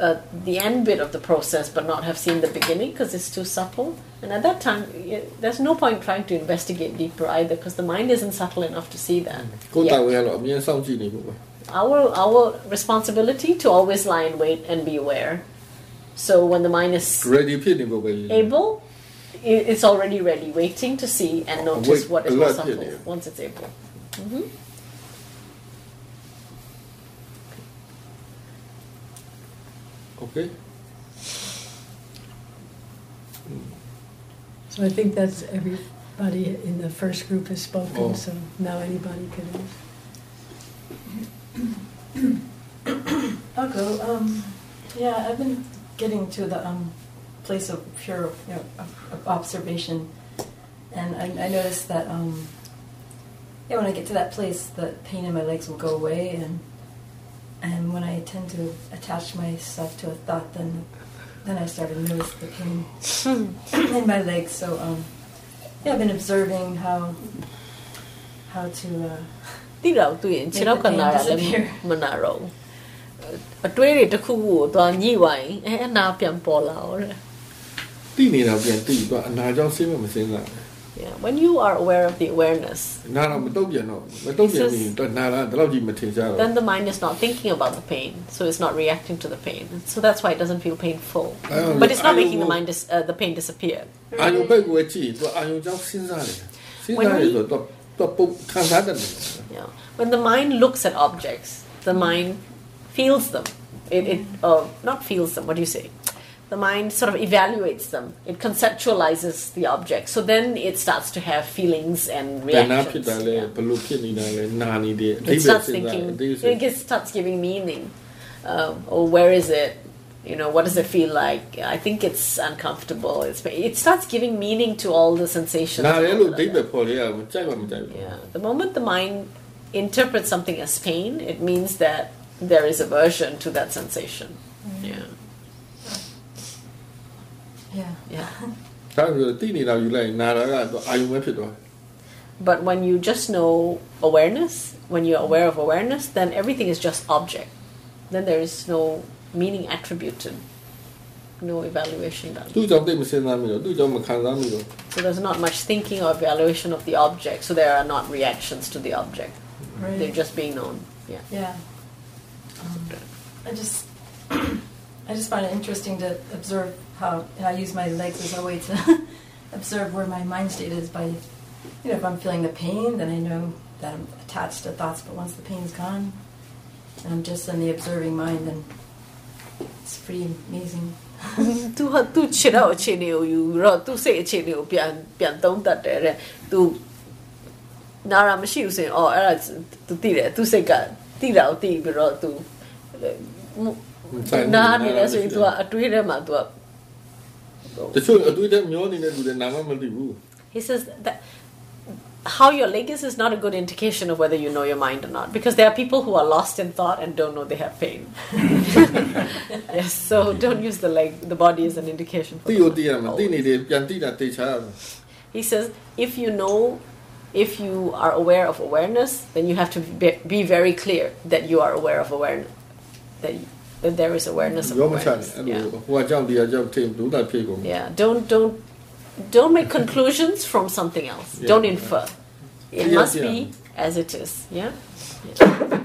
uh, the end bit of the process, but not have seen the beginning because it's too subtle. And at that time, y there's no point trying to investigate deeper either, because the mind isn't subtle enough to see that. ကိုယ် yet. တာဝန်ကတော့အမြင်စောင့်ကြည့်နေဖို့ပဲ our our responsibility to always lie in wait and be aware. So when the mind is ready ဖြစ်နေဖို့ပဲ able, i- it's already ready, waiting to see and notice wait, what is more alert once it's able. hmm okay So I think that's everybody in the first group has spoken, Oh. so now anybody can ask. I'll go. Um, yeah, I've been getting to the um, place of pure you know, of, of observation, and I, I noticed that um, yeah, when I get to that place, the pain in my legs will go away, and and when I tend to attach myself to a thought, then then I started to notice the pain in my legs. So um, yeah, I've been observing how how to. Uh, တိတော့သူရင်ခြေတော့ကနာရလည်းမနာတော့ဘူးအတွေးတွေတစ်ခုခုကိုသွားညှိဝိုင်းအဲအနာပြန်ပေါ်လာတော့ တယ် တိနေတာပြန်တိတော့အနာကြောင့်စိတ်မမစင်းစား Yeah, when you are aware of the awareness, နာတော့မတုတ်ပြန်တော့မတုတ်ပြန်ပြီးတော့နာလာတော့ကြီးမထင်ရှားတော့ then the mind is not thinking about the pain, so it's not reacting to the pain. So that's why it doesn't feel painful. Oh, But it's not I making the will- mind dis- uh, the pain disappear. အာယုပဲကိုကြည့်တော့အာယုကြောင့်စဉ်းစားတယ်စဉ်းစားရဆိုတော့တော့ပုတ်ခံစားတတ်တယ် Yeah. When the mind looks at objects, the mind feels them. It, it uh, not feels them. What do you say? the mind sort of evaluates them. It conceptualizes the object. So then it starts to have feelings and reactions. It starts thinking. It starts giving meaning. Um, or where is it? You know, what does it feel like? I think it's uncomfortable. It's, it starts giving meaning to all the sensations. Yeah. The moment the mind interprets something as pain, it means that there is aversion to that sensation. Mm-hmm. Yeah. Yeah. Yeah. But when you just know awareness, when you're aware of awareness, then everything is just object. Then there is no meaning attributed, no evaluation done. So there's not much thinking or evaluation of the object, so there are not reactions to the object. Right. They're just being known. Yeah. Yeah. Um, I just I just find it interesting to observe how and I use my legs as a way to observe where my mind state is by you know if I'm feeling the pain then I know that I'm attached to thoughts but once the pain's gone and I'm just in the observing mind then it's pretty amazing. သူဟာသူခြေတော့အခြေအနေကိုယူပြီးတော့သူစိတ်အခြေအနေကိုပြန်ပြန်သုံးတတ်တယ်တဲ့သူနာရာမရှိဘူးဆိုရင်အော်အဲ့ဒါသူသိတယ်သူစိတ်ကသိတာကိုသိပြီးတော့သူ နာနေတယ်ဆိုရင်သူကအတွေးထဲမှာသူက တချို့အတွေ့အကြုံမျောနေတဲ့လူတွေနာမမသိဘူး He says that how your leg is is not a good indication of whether you know your mind or not because there are people who are lost in thought and don't know they have pain. yes, so don't use the leg, the body as an indication. For သိ the ရ mind. သိရမှာသိနေတယ်ပြန်သိတာသိချာ He says if you know, if you are aware of awareness, then you have to be, be very clear that you are aware of awareness, that, that there is awareness of awareness. Yeah. yeah. Don't don't don't make conclusions from something else. Yeah. Don't infer. It yeah, must be as it is. Yeah. yeah.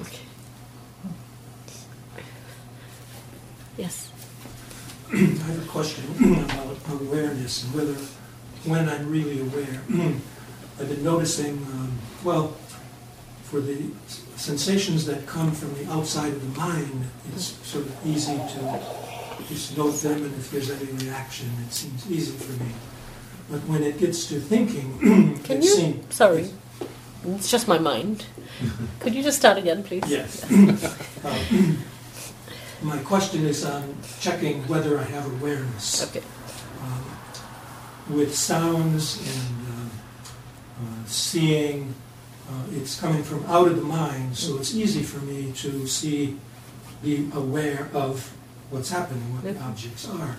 Okay. Yes. I have a question about awareness and whether, when I'm really aware. I've been noticing um, well, for the sensations that come from the outside of the mind, it's sort of easy to just note them, and if there's any reaction, it seems easy for me. But when it gets to thinking, Can it you? seems Sorry, it's just my mind. Could you just start again, please? Yes. Uh, My question is on checking whether I have awareness. Okay. Um, With sounds and um, uh, seeing, uh, it's coming from out of the mind, so it's easy for me to see, be aware of what's happening, what the objects are,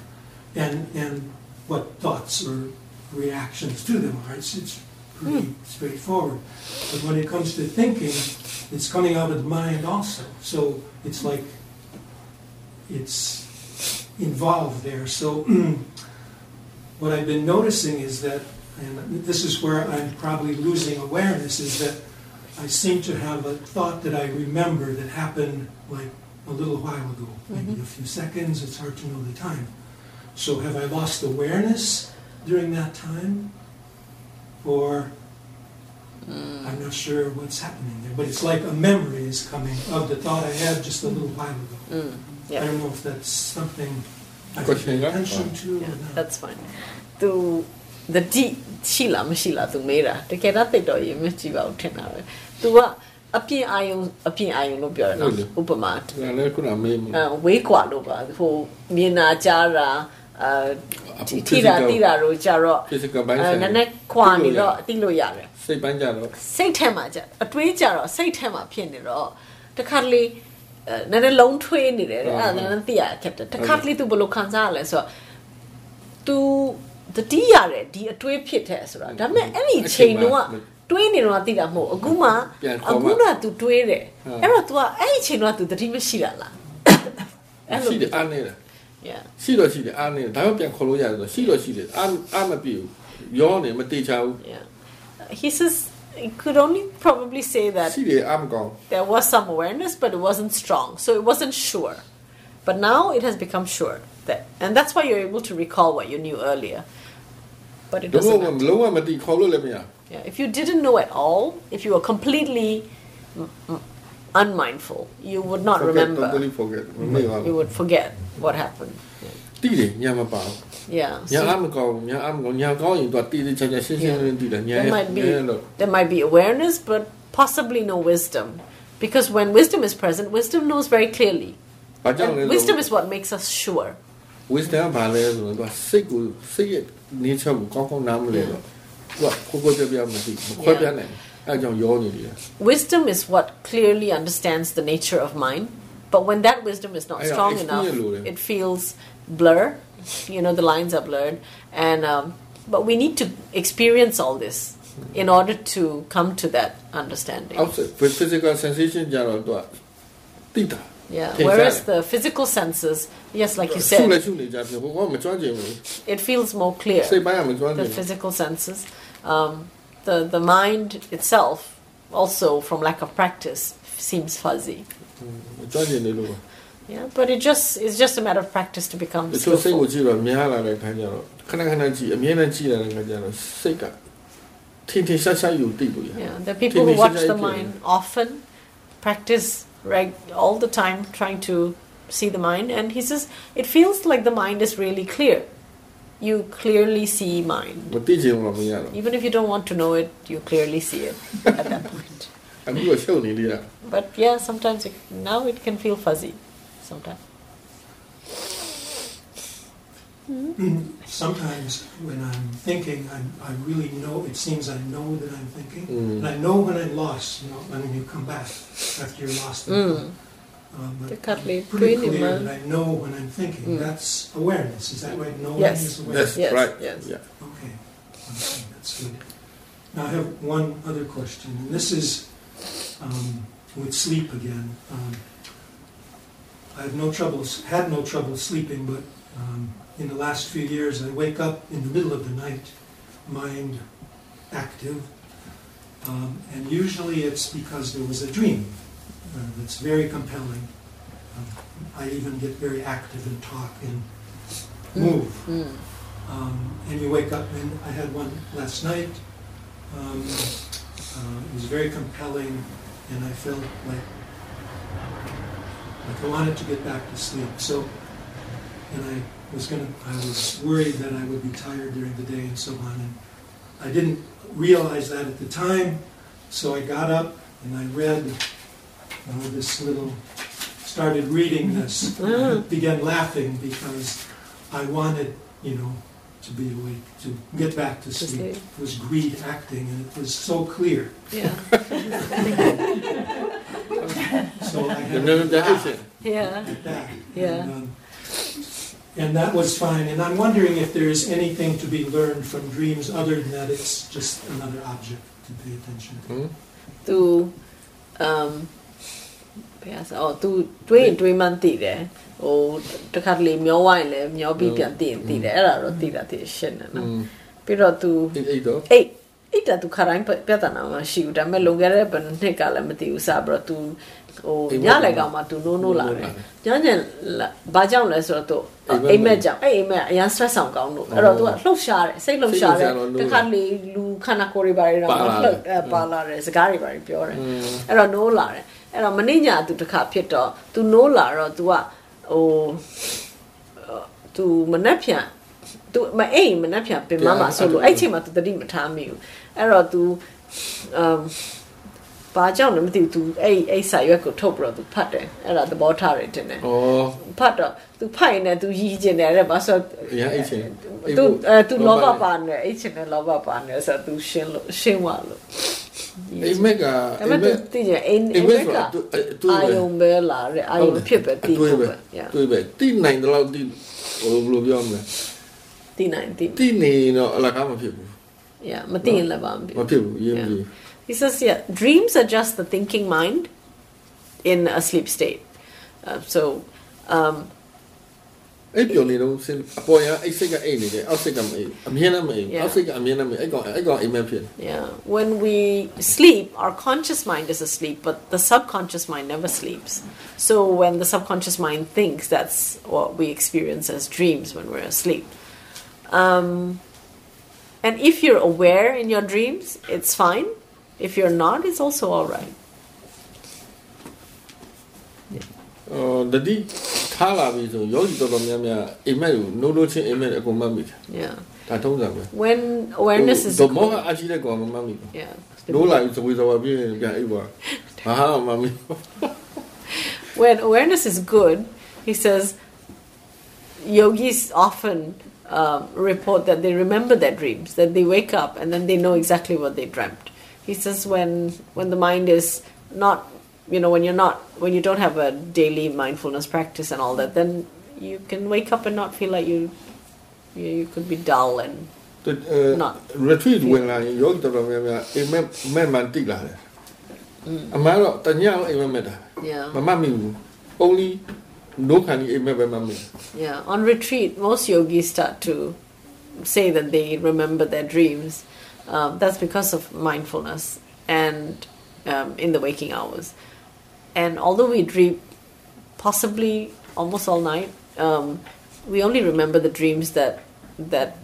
and, and what thoughts or reactions to them are. It's, it's pretty straightforward. But when it comes to thinking, it's coming out of the mind also. So it's like it's involved there. So what I've been noticing is that, and this is where I'm probably losing awareness, is that I seem to have a thought that I remember that happened like a little while ago, maybe mm-hmm. a few seconds. It's hard to know the time. So have I lost awareness during that time? Or mm. I'm not sure what's happening there, but it's like a memory is coming of the thought I had just a little mm. while ago. Mm, I don't know if that's something I Question, should pay attention to or Yeah, not. that's fine. သူ တတိရှိလားမရှိလား तू မေးတာတကယ်တော့တိတ်တော်ရေးမကြည့်ပါဘူးထင်တာပဲ तू ကအပြင်အာယုံအပြင်အာယုံလို့ပြောရတာဥပမာဒါလည်းခုနမေးမှုအဲဝေးကွာလို့ပါဟိုမြင်နာကြားတာအဲတီတာတီတာတို့ကြတော့အဲနည်းနည်းခွာနေတော့အတိလို့ရတယ်စိတ်ပိုင်းကြတော့စိတ်ထဲမှာကြအတွေးကြတော့စိတ်ထဲမှာဖြစ်နေတော့တခါတလေနည်းနည်းလုံးထွေးနေတယ်အဲ့ဒါနည်းနည်းသိရခက်တယ်တခါတလေ तू ဘယ်လိုခံစားရလဲဆိုတော့ तू တတိရတယ်ဒီအတွေးဖြစ်တဲ့ဆိုတာဒါပေမဲ့အဲ့ဒီအချိန်တုန်းကတွေးနေတော့သိတာမဟုတ်ဘူးအခုမှ ပြန်ခေါ် အခု မှ က तू တွေးတယ် ဟုတ် အဲ့တော့ तू ကအဲ့ဒီအချိန်တုန်းက तू တတိမရှိတာလားအဲ့လို ရှိတယ်အားနေတယ် yeah ရှိတော့ရှိတယ်အားနေတယ်ဒါပေမဲ့ပြန်ခေါ်လို့ရတယ်ဆိုတော့ရှိတော့ရှိတယ်အားအားမပြေဘူးရောနေမတေချဘူး yeah he says he could only probably say that ရှိတယ်အားမကောင်း there was some awareness, but it wasn't strong. So it wasn't sure. But now it has become sure that, and that's why you're able to recall what you knew earlier. but it doesn't. Matter. Yeah, if you didn't know at all, if you were completely unmindful, you would not forget, remember. Totally forget. Mm-hmm. You would forget what happened. Yeah. There might be there might be awareness, but possibly no wisdom, because when wisdom is present, wisdom knows very clearly. And wisdom is what makes us sure. wisdom ကဘာလဲဆိုတော့သူကစိတ်ကိုစိတ်ရဲ့ nature ကိုကောင်းကောင်းနားမလဲတော့သူကကိုကိုပြပြမသိမခွဲပြနိုင်ဘူးအဲဒါကြောင့်ရောနေတယ် Wisdom is what clearly understands the nature of mind, but when that wisdom is not I know, strong enough, explain it, Lord. it feels blur. You know, the lines are blurred, and um, but we need to experience all this in order to come to that understanding. outside physical sensation ကြတော့သူကတိတာ Yeah. Okay, Whereas got the physical senses, yes, like you ရှုလဲ said, ရှုနေကြတယ်ဟိုကမကြွချင်ဘူး it feels more clear. စိတ်ပိုင်းကမကြွချင် The ဘူး physical senses, um, the the mind itself, also from lack of practice, seems fuzzy. မကြွချင်နေလို့ပါ Yeah, but it just it's just a matter of practice to become တချို့စိတ်ကို skillful. ကြည့်တော့များလာတဲ့ခါကျတော့ခဏခဏကြည့်အမြဲတမ်းကြည့်လာတဲ့ခါကျတော့စိတ်ကထင်ထင်ရှားရှားယူသိလို့ရ Yeah, the people who Teenage watch the idea. mind often practice right all the time trying to see the mind and he says it feels like the mind is really clear. You clearly see mind. Even if you don't want to know it you clearly see it at that point. But yeah sometimes it, now it can feel fuzzy sometimes. Sometimes when I'm thinking, I'm, I really know, it seems I know that I'm thinking. Mm. And I know when I'm lost, you know, when you come back after you're lost. Mm. Um, but The cuddly pretty twin, clear man. that I know when I'm thinking. Mm. That's awareness, is that right? Knowing Yes. is awareness. that's Yes, right yes. yeah Okay, okay, that's good. Now I have one other question, and this is um, with sleep again. Um, I have no trouble, had no trouble sleeping, but um, in the last few years I wake up in the middle of the night, mind active, um, and usually it's because there was a dream uh, that's very compelling. Um, I even get very active and talk and move. Mm. Um, and you wake up, and I had one last night. Um, uh, it was very compelling, and I felt like like I wanted to get back to sleep. So, and I was gonna, I was worried that I would be tired during the day and so on. And I didn't realize that at the time, so I got up and I read uh, this little, started reading this. And I began laughing because I wanted, you know, to be awake, to get back to To sleep. sleep. It was greed acting, and it was so clear. Yeah. So I had Never to that laugh is it. Yeah. that. Yeah. And, um, and that was fine. And I'm wondering if there's anything to be learned from dreams other than that it's just another object to pay attention to. Hmm? သူအမ်ဘယ်ဆိုအော်သူတွေးရင်တွေးမှန်းသိတယ်ဟိုတခါတလေမျောဝိုင်းလဲမျောပြီးပြန်သိရင်သိတယ်အဲ့ဒါတော့သိတာသိရှင်းတယ်နော် Hmm. ပြီးတော့သူ Eight eight တော့ အိတ်အိတ်တာသူခါတိုင်းပြဿနာမရှိဘူးဒါပေမဲ့လွန်ခဲ့တဲ့ဘယ်နှစ်ကလည်းမသိဘူးစပြီးတော့သူ ဟိုညလိုက်ကောင်မှသူနိုးနိုးလာတယ်ညညဘာကြောင့်လဲဆိုတော့သူအိမ်မက်ကြောင့်အဲ့အိမ်မက်အရင် stress ဆောင်ကောင်းလို့အဲ့တော့သူကလှုပ်ရှားတယ်စိတ်လှုပ်ရှားတယ်တခါလေလူခန္ဓာကိုယ်တွေပါတယ်တော့လှုပ်ပါလာတယ်စကားတွေပါတယ်ပြောတယ်အဲ့တော့နိုးလာတယ်အဲ့တော့မနေ့ညသူတခါဖြစ်တော့သူနိုးလာတော့သူကဟိုသူမနှက်ဖြန်သူမအိမ်မနှက်ဖြန်ပင်မမှာဆိုလို့အဲ့ချိန်မှာသူတတိမထားမိဘူးအဲ့တော့သူအမ် ဘာကြောင့်လဲမသိဘူး तू အဲ့အဲ့စာရွက်ကိုထုတ်ပြီးတော့ तू ဖတ်တယ်အဲ့ဒါသဘောထားတယ်တင်တယ် ဩ ဖတ်တော့ तू ဖတ်ရင်လည်း तू ရည်ကျင်တယ်တဲ့ဘာလို့ အရင်အိတ်ချင် तू အဲ तू လောဘပါနေအဲ့ချိန်နဲ့လောဘပါနေဆိုတော့ तू ရှင်းလို့ရှင်းသွားလို့ အိမ်မက်က ဒါ အိ ပေ မ်မ မဲ့ က် သိကြအိမ် အိ အိ မ် မ် မ မ က် က်က ဆိုတာသူသူ အာယုံပဲလာတဲ့အာယုံဖြစ်ပဲသိ တွေး ဖို့ ပဲ ပဲ yeah တွေးပဲတိနိုင်တယ်လို့တိဟိုဘယ်လိုပြောမလဲ သိနိုင်သိ တိနေတော့အလကားမဖြစ်ဘူး yeah မသိရင်လည်းပါမဖြစ် မဖြစ်ဘူးရင်းပြီ He says, yeah, dreams are just the thinking mind in a sleep state. Uh, so, um, အဲ့ပြောနေတော့စင်အပေါ်ရအဲ့စိတ်ကအိတ်နေတယ်အောက်စိတ်ကမအိတ်အမြင်နဲ့မအိတ် Yeah. အောက်စိတ်ကအမြင်နဲ့မအိတ်အဲ့ကောင်အဲ့ကောင်အိမ်မက်ဖြစ် yeah, when we sleep, our conscious mind is asleep, but the subconscious mind never sleeps. So, when the subconscious mind thinks, that's what we experience as dreams when we're asleep. Um, and if you're aware in your dreams, it's fine. If you're not, it's also all right. အော်တတိထားလာပြီဆိုယောဂီတော်တော်များများအိမ်မက်ကိုနိုးနိုးချင်းအိမ်မက်အကုန်မှတ်မိတယ် Yeah. ဒါထုံးစံပဲ When awareness is တော့မောကအရှိတဲ့ကောင်မမှတ်မိဘူး yeah. နိုးလာပြီသဝေသဝပြင်းပြန်အိပ်ပါဟာမမှတ်မိ when awareness is good, he says, yogis often um, report that they remember their dreams, that they wake up and then they know exactly what they dreamt. He says when when the mind is not, you know, when you're not, when you don't have a daily mindfulness practice and all that, then you can wake up and not feel like you, you, you could be dull and အဲ Not. retreat ဝင်လာရင်ယောဂီတော်တော်များများအိမ်မက်မဲ့မှန်တိလာတယ်အမှန်တော့တညလုံးအိမ်မက်မဲ့တာ yeah. မမှတ်မိဘူး only နိုးခံဒီအိမ်မက်ပဲမှတ်မိ Yeah, on retreat, most yogis start to say that they remember their dreams. Um, that's because of mindfulness and um, in the waking hours. And although we dream possibly almost all night, um, we only remember the dreams that that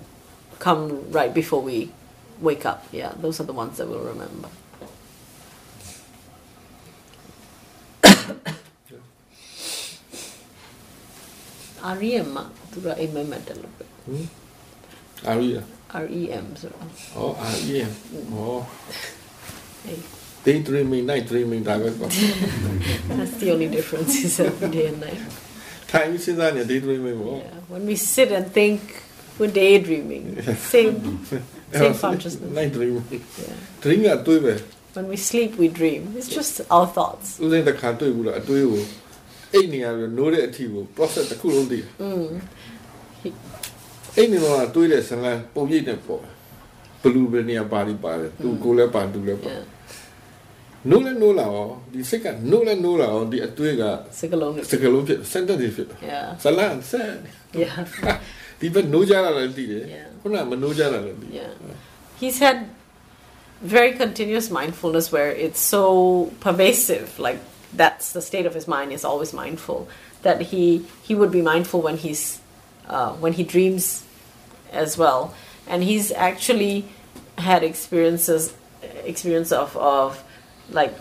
come right before we wake up. Yeah, those are the ones that we'll remember. അറിയ തുറ ഇമ്മ മെഡൽ Aria. မ်မက်မက်တယ်လို့ပဲ အာရီလား REM ဆိုတော့ ဟောအာရီဟော Hey. day dreaming night dreaming ဒါပဲပေါ့ that's the only difference is of day and night ထိုင်ပြီးစဉ်းစားနေ day dreaming ပေါ့ yeah when we sit and think we're daydreaming same same consciousness night dreaming yeah dream ကတွေးပဲ when we sleep we dream it's just our thoughts ဦးစိန်တစ်ခါတွေးဘူးလားအတွေးကိုအိတ်နေရပြီးနိုးတဲ့အထီကို process တစ်ခုလုံးသိတယ် mm. အိတ်နေတော့တွေးတဲ့ဇလန်ပုံရိပ်နဲ့ပေါ့ဘလူးပဲနေရာပါရီပါတယ်သူကိုလည်းပါသူလည်းပါ yeah နိုးလဲနိုးလာရောဒီစိတ်ကနိုးလဲနိုးလာရောဒီအတွေးက စိတ်ကလုံးနဲ့ စကလုံးဖြစ်စင်တက်တွေဖြစ်တယ် yeah ဇလန်ဆက် yeah ဒီဘက်နိုးကြတာလည်းသိတယ် Yeah. ခုနကမနိုးကြတာလည်းသိ Yeah. He's had very continuous mindfulness where it's so pervasive, like that's the state of his mind is always mindful. That he he would be mindful when he's uh, when he dreams as well, and he's actually had experiences experience of of like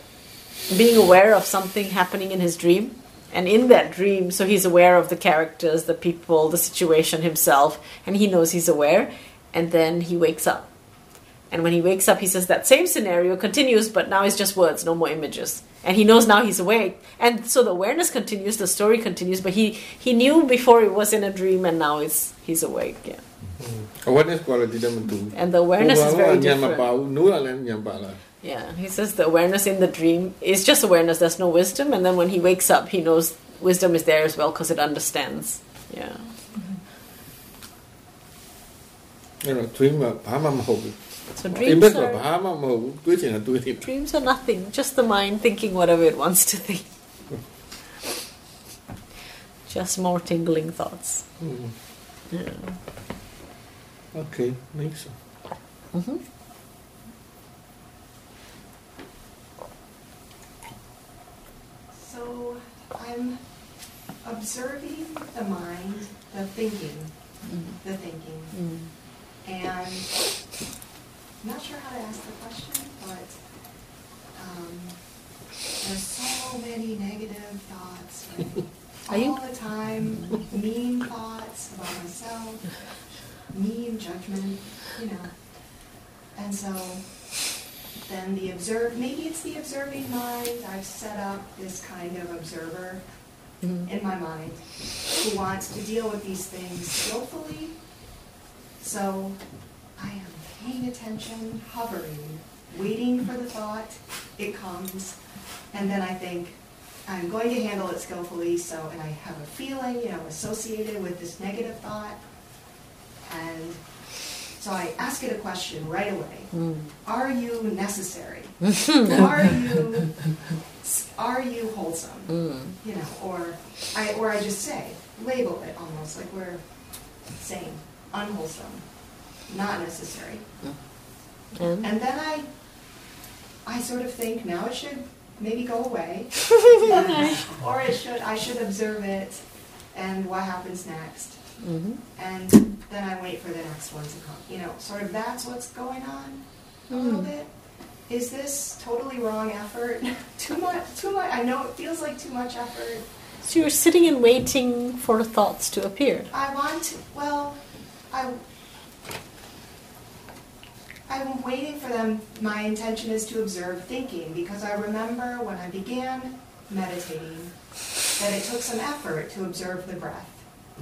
being aware of something happening in his dream. And in that dream, so he's aware of the characters, the people, the situation himself, and he knows he's aware. And then he wakes up. And when he wakes up, he says that same scenario continues, but now it's just words, no more images. And he knows now he's awake. And so the awareness continues, the story continues, but he, he knew before it was in a dream, and now it's, he's awake. Yeah. Awareness kuala tidak mentu. And the awareness is very different. Yeah, he says the awareness in the dream is just awareness. There's no wisdom, and then when he wakes up, he knows wisdom is there as well because it understands. Yeah. You know, dream so dreams are, dreams are nothing, just the mind thinking whatever it wants to think. just more tingling thoughts. Yeah okay next Mhm. So I'm observing the mind, the thinking, the thinking, Mm. and I'm not sure how to ask the question, but um, there's so many negative thoughts. Right? Are you- All the time, mean thoughts about myself, mean judgment, you know. And so then the observe, maybe it's the observing mind. I've set up this kind of observer Mhm. in my mind who wants to deal with these things skillfully. So I am paying attention, hovering, waiting for the thought. It comes, and then I think, I'm going to handle it skillfully, so, and I have a feeling, you know, associated with this negative thought. And so I ask it a question right away. Mm. Are you necessary? are you are you wholesome? Mm. You know, or I or I just say, label it almost like we're saying unwholesome, not necessary. And? And then I I sort of think now it should maybe go away. or it should I should observe it and what happens next. Mhm. And then I wait for the next one to come. You know, sort of that's what's going on a little Mm. bit. Is this totally wrong effort? too much too much I know it feels like too much effort. So you're sitting and waiting for thoughts to appear. I want to, well, I, I'm waiting for them. My intention is to observe thinking because I remember when I began meditating that it took some effort to observe the breath.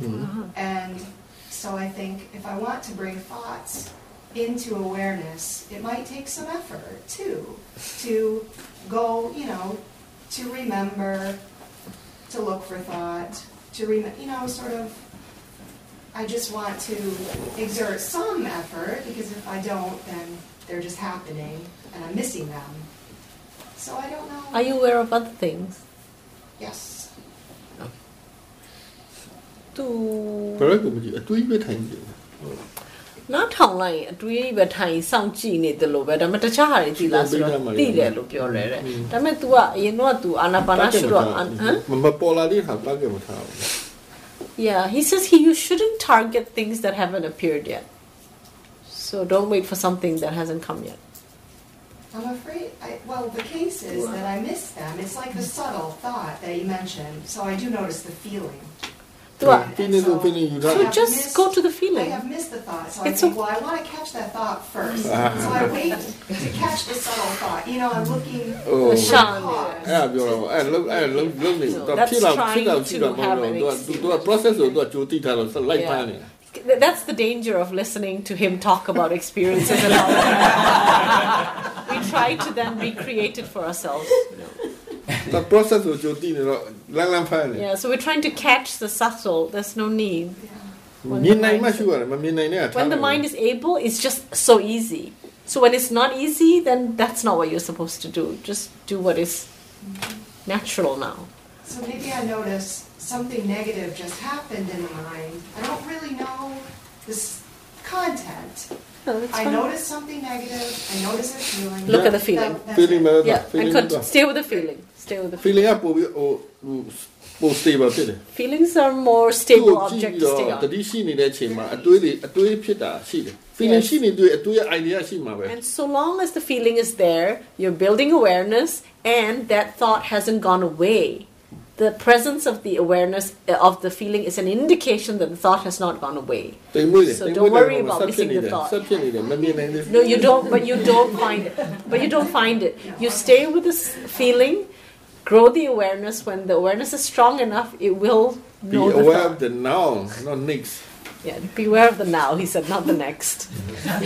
Mm-hmm. And so I think if I want to bring thoughts into awareness, it might take some effort too to go, you know, to remember, to look for thought, to rem- you know, sort of. I just want to exert some effort because if I don't, then they're just happening and I'm missing them. So I don't know. Are you aware of other things? Yes သူ ဘယ်လိုကိုမကြည့်အတွေးပဲထိုင်ကြည့် နောက်ထောင်လိုက်ရင်အတွေးပဲထိုင်စောင့်ကြည့်နေတယ်လို့ပဲဒါပေမဲ့တခြားဟာတွေကြည်လားဆိုတော့သိတယ်လို့ပြောတယ်တဲ့ဒါပေမဲ့ तू ကအရင်တော့ तू အာနာပါနာရှုတော့ဟမ် မမပေါ်လာတဲ့ဟာတာကမထားဘူး Yeah, he says he you shouldn't target things that haven't appeared yet. So don't wait for something that hasn't come yet. I'm afraid, I, well, the case is that I miss them. It's like the subtle thought that you mentioned. So I do notice the feeling. Right. Feeling, so, feeling, so just missed, go to the feeling. I have missed the thought, so it's I think, a, well, I want to catch that thought first. Uh, so I wait to catch the subtle thought. You know, I'm looking oh, for the yeah, beautiful. And look, and look, look, look. That's trying to have an experience. Yeah. That's the danger of listening to him talk about experiences and all that. we try to then recreate it for ourselves. No the process of Jyoti lang lang fire. Yeah, so we're trying to catch the subtle. There's no need. When the, when the mind is able, it's just so easy. So when it's not easy, then that's not what you're supposed to do. Just do what is natural now. So maybe I notice something negative just happened in the mind. I don't really know this content, I notice something negative. I notice a feeling. Look at the feeling. That- that's feeling it. ပဲ Yeah, and feeling con- တော့ stay with the feeling. Stay with the feeling. feeling ကပို့ပြီးဟိုဟိုပို stable ဖြစ်တယ် Feelings are more သူ့ stable ကိုကြည့် object ပြီး to တော့ stay တ on. တိရှိနေတဲ့အချိန်မှာအတွေးတွေအတွေးဖြစ်တာရှိတယ် feeling Yes. ရှိနေတွေ့အတွေးရဲ့ idea ရှိမှာပဲ And so long as the feeling is there, you're building awareness, and that thought hasn't gone away. the presence of the awareness eh, of the feeling is an indication that the thought has not gone away. So don't worry about missing the thought. No, you don't. But you don't find it. But you don't find it. You stay with this feeling, grow the awareness. When the awareness is strong enough, it will know. Be aware of the now, not next. Yeah, beware of the now, he said, not the next. not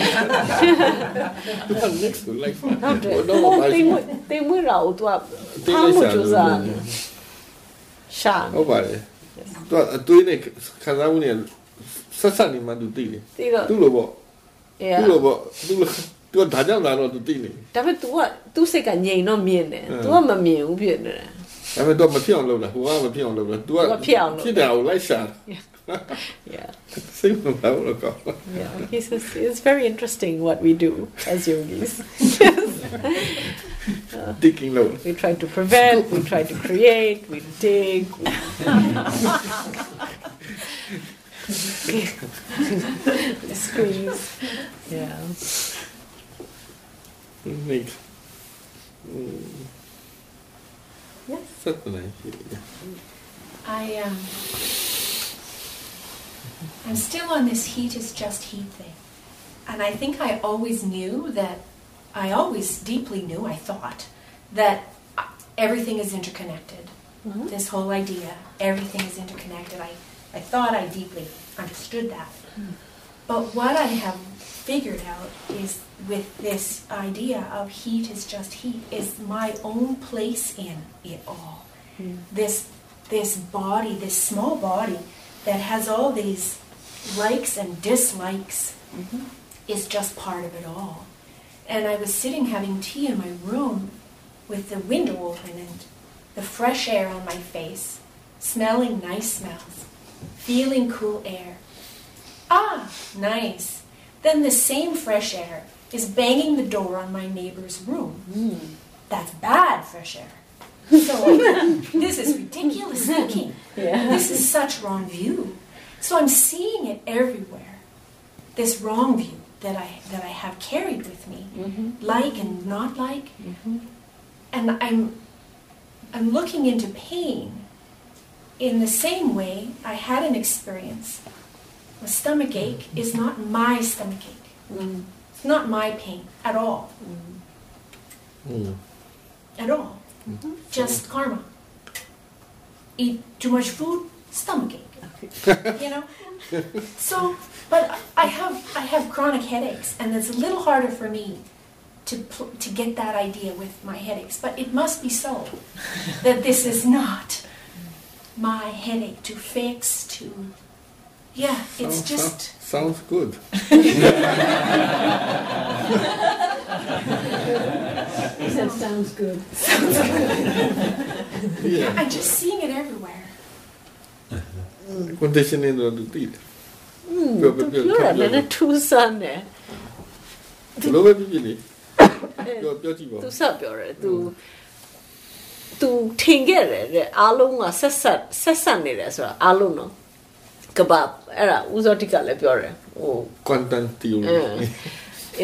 next, like, ရှာ ကြိုး လို့ စားတယ်ရှာ ဟုတ်ပါတယ်သူကအတွေးနဲ့ခံစားမှုနဲ့ဆက်ဆက်နေမှသူသိတယ် သိတော့ သူ့လိုပေါ့ Yeah သူ့လိုပေါ့သူ့လိုသူကဒါကြောင့်လာတော့သူသိနေတယ် ဒါပေမဲ့ तू ကသူ့စိတ်ကငြိမ်တော့မြင်တယ် အင်း तू ကမမြင်ဘူးဖြစ်နေတယ် ဒါပေမဲ့တော့မဖြစ်အောင်လုပ်လားဟိုကမဖြစ်အောင်လုပ်လား तू က သူကဖြစ်အောင်လုပ် ဖြစ်တယ်အောင်လိုက်ရှာ yeah. Think about it. Yeah, he says it's very interesting what we do as yogis. Uh, Digging low. We try to prevent, we try to create, we dig. We squeeze. Yeah. Neat. Mm. Yes. Certainly. Yeah. I um. I'm still on this heat is just heat thing, and I think I always knew that. I always deeply knew. I thought that everything is interconnected. Mm-hmm. This whole idea, everything is interconnected. I, I thought I deeply understood that. Mm-hmm. But what I have figured out is with this idea of heat is just heat is my own place in it all. Mm. This this body, this small body that has all these likes and dislikes is just part of it all. And I was sitting having tea in my room with the window open and the fresh air on my face, smelling nice smells, feeling cool air. Ah, nice. Then the same fresh air is banging the door on my neighbor's room. That's bad fresh air. So this is ridiculous thinking. Yeah. This is such wrong view. So I'm seeing it everywhere. This wrong view that I that I have carried with me, mm-hmm. like and not like, mm-hmm. and I'm I'm looking into pain. In the same way, I had an experience. A stomach ache is not my stomach ache. Mm-hmm. It's not my pain at all. At all. Just karma. Eat too much food, stomach ache. you know? So, but I have I have chronic headaches, and it's a little harder for me to pl- to get that idea with my headaches. But it must be so that this is not my headache to fix. To yeah, it's Sounds- just sounds good He said, sounds good. yeah I'm just seeing it everywhere. Uh-huh. Conditioning တော့သူသိတယ် Hmm, ပြောပြောပြောပြောရတယ်လည်းထူးဆန်းတယ်ဘယ်လိုပဲဖြစ်ဖြစ်လေပြောပြောကြည့်ပါသူဆက်ပြောတယ်သူသူထင်ခဲ့တယ်တဲ့အားလုံးကဆက်ဆက်ဆက်ဆက်နေတယ်ဆိုတာအားလုံးနော်ကဘာအဲ့ဒါဦးစောတိကလည်းပြောတယ်ဟို quantum theory အဲ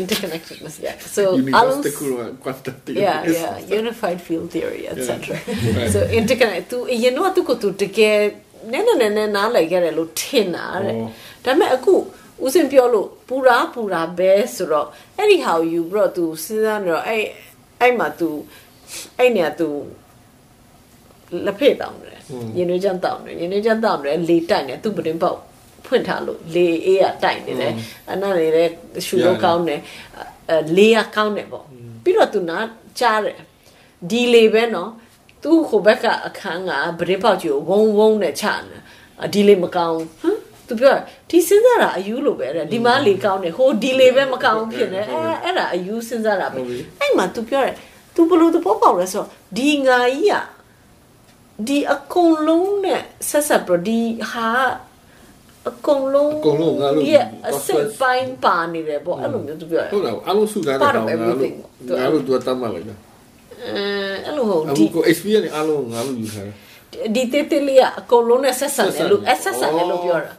interconnectedness yeah so အားလုံး universal quantum theory yeah yeah unified field theory etc Right. so interconnect သူအရင်တော့သူကိုသူတကယ် နည်းနည်းနည်းနည်းနားလည်ခဲ့တယ်လို့ထင်တာတဲ့ Oh. ဒါပေမဲ့အခုဦးစင်ပြောလို့ပူရာပူရာပဲဆိုတော့အဲ့ဒီဟာကိုယူပြီးတော့သူစဉ်းစားနေတော့အဲ့အဲ့မှာသူအဲ့နေရာသူလက်ဖေးတောင်းတယ်ရင်နှွေးချမ်းတောင်းတယ်ရင်နှွေးချမ်းတောင်းတယ်လေတိုက်နေသူ့ပတင်ပေါက်ဖွင့်ထားလို့လေအေးရတိုက်နေတယ်အနာနေလည်းရှူလို့ကောင်းတယ်အဲလေရကောင်းတယ်ပေါ့ပြီးတော့သူနာကြားတယ်ဒီလေပဲနော် သူ့ဟိုဘက်ကအခန်းကပတင်ပေါက်ကြီးကိုဝုံဝုံနဲ့ချနေအဒီလေမကောင်းဟမ်သူပြောဒီစဉ်းစားတာအယူလိုပဲတဲ့ဒီမှာလေကောင်းတယ်ဟိုဒီလေပဲမကောင်းဖြစ်နေအဲအဲ့ဒါအယူစဉ်းစားတာပဲအဲ့မှာ तू ပြောတယ် तू ဘလို့သဘောပေါက်လဲဆိုတော့ဒီငါကြီးอ่ะဒီအကုန်လုံးနဲ့ဆက်ဆက်ပြီးတော့ဒီဟာ အကုန်လုံး အကုန်လုံးငါတို့ ရဲ့အစိတ်ပိုင်းပါနေတယ်ပေါ့အဲ့လိုမျိုးသူပြောတယ် ဟုတ်လားအားလုံးစုထားတဲ့ Part ကောင် of ငါတို့ everything ငါတို့သူကတတ်မှတ်လိုက်တာ အဲအဲ့လိုဟုတ်အခုဒီကို experience အားလုံးငါတို့ယူထားတယ်ဒီတေးသေးလေးကအကုန်လုံးနဲ့ဆက်ဆံတယ်လို့အဆက်ဆံတယ်လို့ပြောတာ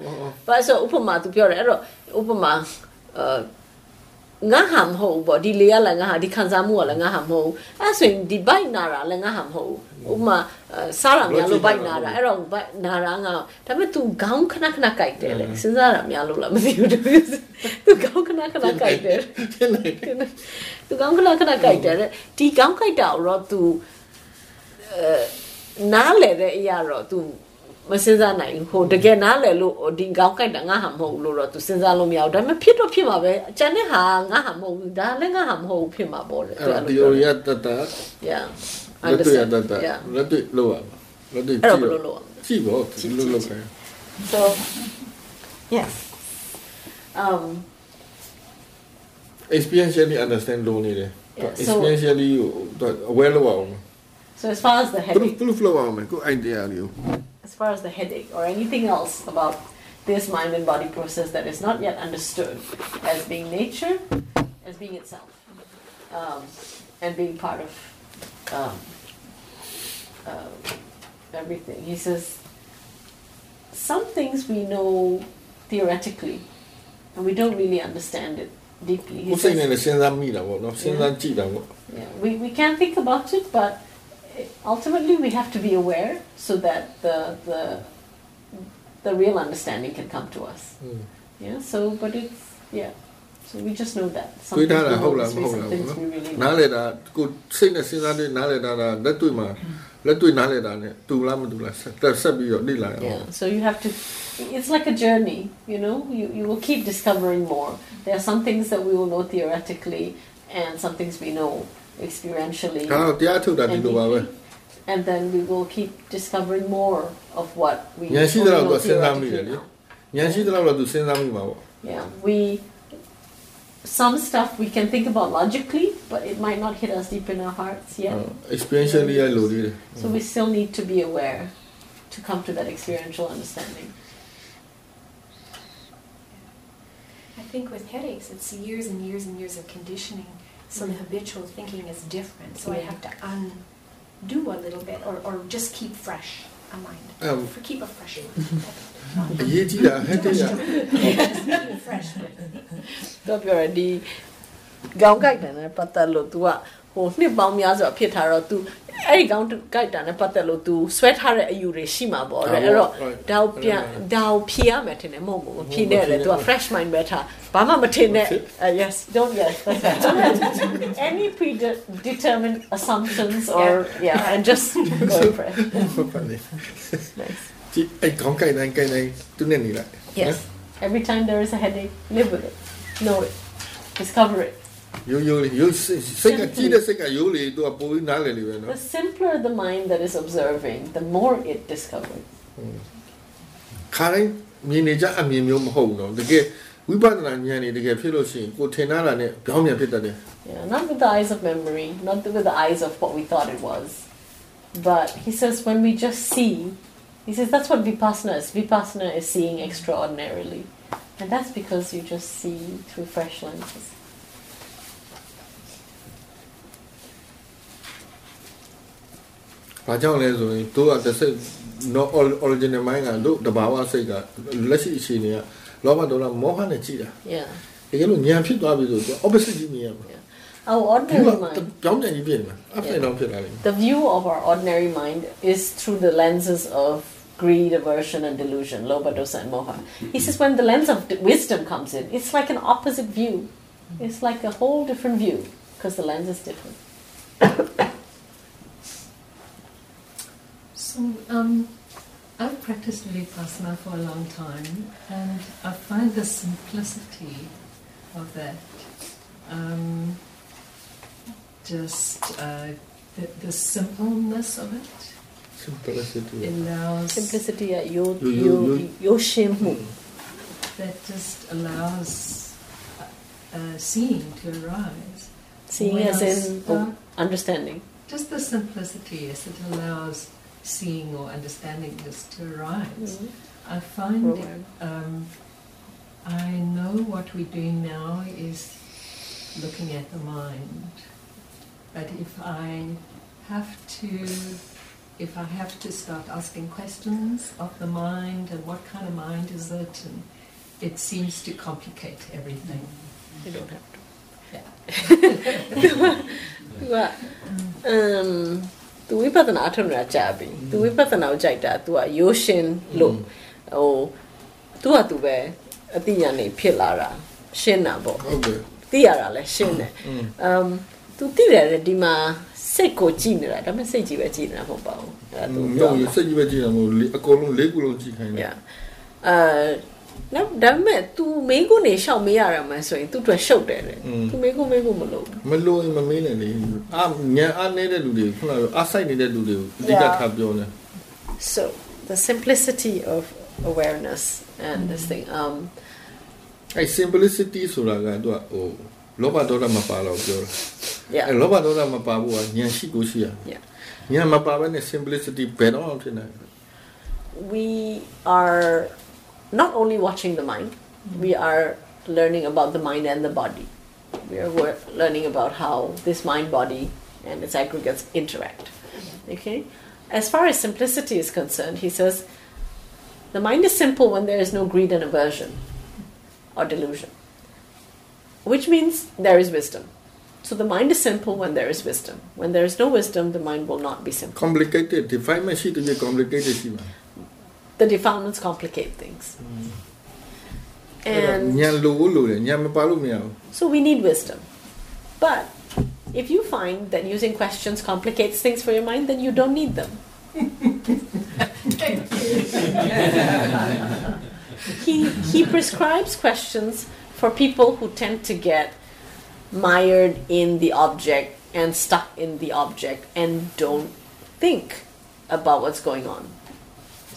ဘာလို့ဆိုဥပမာသူပြောတယ်အဲ့တော့ဥပမာအာ ငါဟာမဟုတ်ဘူးပေါ့ဒီလေကလည်းငါဟာဒီခံစားမှုကလည်းငါဟာမဟုတ်ဘူးအဲ့ဆိုရင်ဒီဘိုက်နာတာလည်းငါဟာမဟုတ်ဘူးဥပမာအာစားရများလို့ဘိုက်နာတာအဲ့တော့ဘိုက်နာတာငါဒါပေမဲ့ तू ခေါင်းခဏခဏကြိုက်တယ်လေစဉ်းစားရများလို့လားမသိဘူး तू ခေါင်းခဏခဏကြိုက်တယ် သူကောင်းခဏခဏကြိုက်တယ်တဲ့ဒီကောင်းကြိုက်တာကိုတော့ तू အဲနားလေတဲ့အရာတော့ तू မစဉ်းစားနိုင်ဘူးဟိုတကယ်နားလေလို့ဒီကောင်းကြိုက်တာငါဟာမဟုတ်ဘူးလို့တော့ तू စဉ်းစားလို့မရဘူးဒါပေမဲ့ဖြစ်တော့ဖြစ်မှာပဲအကျန်တဲ့ဟာငါဟာမဟုတ်ဘူးဒါလည်းငါဟာမဟုတ်ဘူးဖြစ်မှာပေါ့လေအဲ့ဒါ theory ကတတ်တာ yeah လက်တွေ့ရ understand တတ်တာ yeah လက်တွေ့လို့ရမှာလက်တွေ့အဲ့ကြတော့ည့်ဘယ်လိုလုပ်ရမလဲကြည့်ပေါ့ကြည့်လို့လုပ်ခိုင်း so yes um experientially understand လို့နေတယ် Yeah, so- experientially ကို aware လုပ်အောင် so as far as the ဘယ် headache လိုဘယ်လို flow အောင်မယ်ကို idea လေးကို as far as the headache or anything else about this mind and body process that is not yet understood as being nature, as being itself, um, and being part of um, uh, everything. He says, some things we know theoretically, and we don't really understand it deeply. He says, yeah, we, we can think about it, but ultimately we have to be aware so that the the the real understanding can come to us. Yeah. So, but it's yeah. So we just know that. Some တွေး things ထားတာ we ဟုတ် know လား this မ way, ဟုတ် some လား things ပေါ့ we really နော်နားလေတာကိုစိတ်နဲ့စဉ်းစားနေနားလေတာကလက်တွေ့မှာလက်တွေ့နားလေတာနဲ့တူလားမတူလားဆက်ဆက်ပြီးတော့လေ့လာရအောင် Yeah. So you have to. It's like a journey, you know. You you will keep discovering more. There are some things that we will know theoretically, and some things we know experientially. ဒါတော့တရားထုတ်တာဒီ and လိုပါပဲ deeply. And then we will keep discovering more of what we ဉာဏ်ရှိ only တဲ့လောက် know တော့စဉ်းစားမိတယ် theoretically လေဉာဏ်ရှိတဲ့လောက်တော့သူစဉ်းစားမိမှာပေါ့ Yeah, we some stuff we can think about logically, but it might not hit us deep in our hearts yet. experientially ရလို့သေးတယ် So we still need to be aware to come to that experiential understanding. I think with headaches, it's years and years and years of conditioning. So the habitual thinking is different. So I Yeah. have to undo a little bit or, or just keep fresh a mind. Um, For keep a fresh mind. အရေးကြီးတာဟက်တဲ့က Keep fresh. တော့ပြောရဒီခေါင်းကိုက်တယ်နဲ့ပတ်သက်လို့ तू က ဟိုနှစ်ပေါင်းများစွာဖြစ်ထားတော့ तू အဲ့ဒီခေါင်းကိုက်တာနဲ့ပတ်သက်လို့ तू ဆွဲထားတဲ့အယူတွေရှိမှာပေါ့တဲ့အဲ့တော့ဒါကိုပြန်ဒါကိုဖြေရမယ်ထင်တယ်မဟုတ်ဘူးမဖြေနဲ့လေ तू က fresh mind ပဲထားဘာမှမထင်နဲ့ Uh, yes don't yes that's right. don't have any predetermined assumptions or yeah and just go fresh ဟုတ်ပါလေဒီအဲ့ခေါင်းကိုက်တိုင်းကိုက်တိုင်းသူနဲ့နေလိုက် yes every time there is a headache live with it know it discover it ရိုးရိုးလေးရိုးစိတ်ကကြည့်တဲ့စိတ်ကရိုးလေသူကပိုပြီးနားလည်နေပဲနော် The simpler the mind that is observing, the more it discovers. ခါတိုင်းမြင်နေကြအမြင်မျိုးမဟုတ်ဘူးနော်တကယ်ဝိပဿနာဉာဏ်နေတကယ်ဖြစ်လို့ရှိရင်ကိုထင်တာနဲ့ကြောင်းမြန်ဖြစ်တတ်တယ် Yeah, not with the eyes of memory, not with the eyes of what we thought it was. But he says when we just see, he says that's what vipassana is. Vipassana is seeing extraordinarily. And that's because you just see through fresh lenses. ဘာကြောင့်လဲဆိုရင်သူကတစ်စိတ် not original mind ကလို့တဘာဝစိတ်ကလက်ရှိအခြေအနေကလောဘဒေါသမောဟနဲ့ကြည့်တာ yeah တကယ်လို့ဉာဏ်ဖြစ်သွားပြီဆိုတော့ opposite ကြီးမြင်ရမှာ Our ordinary mind. The view of our ordinary mind is through the lenses of greed, aversion, and delusion, lobha, dosa, and moha. He says when the lens of wisdom comes in, it's like an opposite view. It's like a whole different view because the lens is different. So, um, I've practiced Vipassana for a long time, and I find the simplicity of that um, just uh, the, the simpleness of it simplicity allows Simplicity, uh, yo, Yo- yo, yo- yo, that just allows uh, uh, seeing to arise. Seeing When as in start- understanding. just the simplicity, yes, it allows seeing or understanding this to arise. Mm-hmm. I find um, I know what we're doing now is looking at the mind, but if I have to if I have to start asking questions of the mind and what kind of mind is it, and it seems to complicate everything. You don't have to. Yeah. は、うん、um, သူဝိပဿနာအထုံးနေတာကြာပြီသူဝိပဿနာကိုကြိုက်တာသူကရိုးရှင်းလို့ဟိုသူကသူပဲအသိဉာဏ်နေဖြစ်လာတာရှင်းတာပေါ့ဟုတ်တယ်သိရတာလဲရှင်းတယ်အမ်သူသိတယ်လေဒီမှာစိတ်ကိုကြည့်နေတာဒါပေမဲ့စိတ်ကြီးပဲကြည့်နေတာမဟုတ်ပါဘူးအဲ့ဒါသူမပြောဟုတ်တာဘူးစိတ်ကြီးပဲကြည့်တာမဟုတ်ဘူးလေအကုန်လုံးလေးခုလုံးကြည့်ခိုင်းတယ် Yeah. အဲ နောက်ဒါပေမဲ့ तू မေးခွန်းနေရှောက်မေးရတာမှဆိုရင် तू အတွက်ရှုပ်တယ်လေ तू မေးခွန်းမေးခွန်းမလို့ဘူး မလို့ရင်မမင်းနဲ့လေအာညံအားနေတဲ့လူတွေခုနကအားဆိုင်နေတဲ့လူတွေကိုအဓိက Yeah. ထားပြောတယ် so the simplicity of awareness and this thing um အဲ simplicity ဆိုတာကသူကဟိုလောဘဒေါသမပါတော့ပြောတာ yeah အဲလောဘဒေါသမပါဖို့ကညံရှိကိုရှိရ yeah ညံမပါဘဲနဲ့ simplicity ဘယ်တော့မှဖြစ်နိုင်ဘူး we are not only watching the mind, mm-hmm. we are learning about the mind and the body. We are learning about how this mind body and its aggregates interact. Okay? As far as simplicity is concerned, he says the mind is simple when there is no greed and aversion or delusion, which means there is wisdom. So the mind is simple when there is wisdom. When there is no wisdom, the mind will not be simple. Complicated. If I may see to be complicated the defilements complicate things. Mm. And so we need wisdom. But if you find that using questions complicates things for your mind, then you don't need them. he, he prescribes questions for people who tend to get mired in the object and stuck in the object and don't think about what's going on.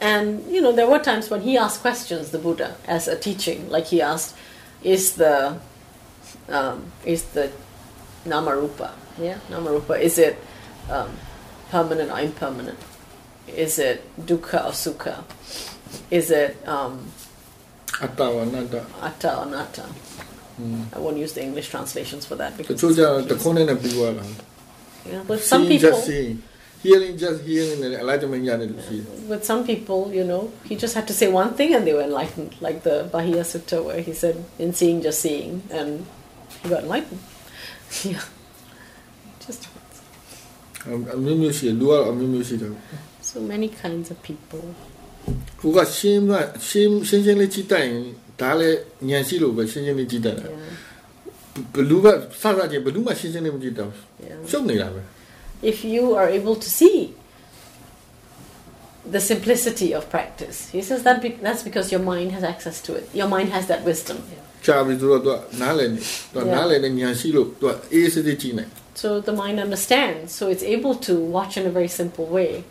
And you know, there were times when he asked questions, the Buddha, as a teaching. Like he asked, "Is the um, is the namarupa? Yeah, namarupa. Is it um, permanent or impermanent? Is it dukkha or sukha? Is it um, atta or anatta? Atta or anatta. Mm. I won't use the English translations for that because. 그조자, the 코네는 비교하라. Yeah, but some people just seeing hearing just hearing နဲ့အလိုက်တမညာနဲ့လို့ရှိတယ် with some people, you know, he just had to say one thing and they were enlightened, like the Bahia Sutta, where he said, in seeing, just seeing, and he got enlightened. yeah. Just အမျိုးမျိုးရှိတယ်လူကတော့အမျိုးမျိုးရှိတယ် so many kinds of people. ကိုကရှင်းမရှင်းရှင်းရှင်းလေးကြည့်တိုင်ရင်ဒါလည်းညံရှိလို့ပဲရှင်းရှင်းလေးကြည့်တိုင်တာဘလူကစစချင်းဘလူမှရှင်းရှင်းလေးမကြည့်တော့ Yeah. ရှုပ်နေတာပဲ if you are able to see the simplicity of practice. He says that be, that's because your mind has access to it. Your mind has that wisdom. Yeah. So the mind understands, so it's able to watch in a very simple way.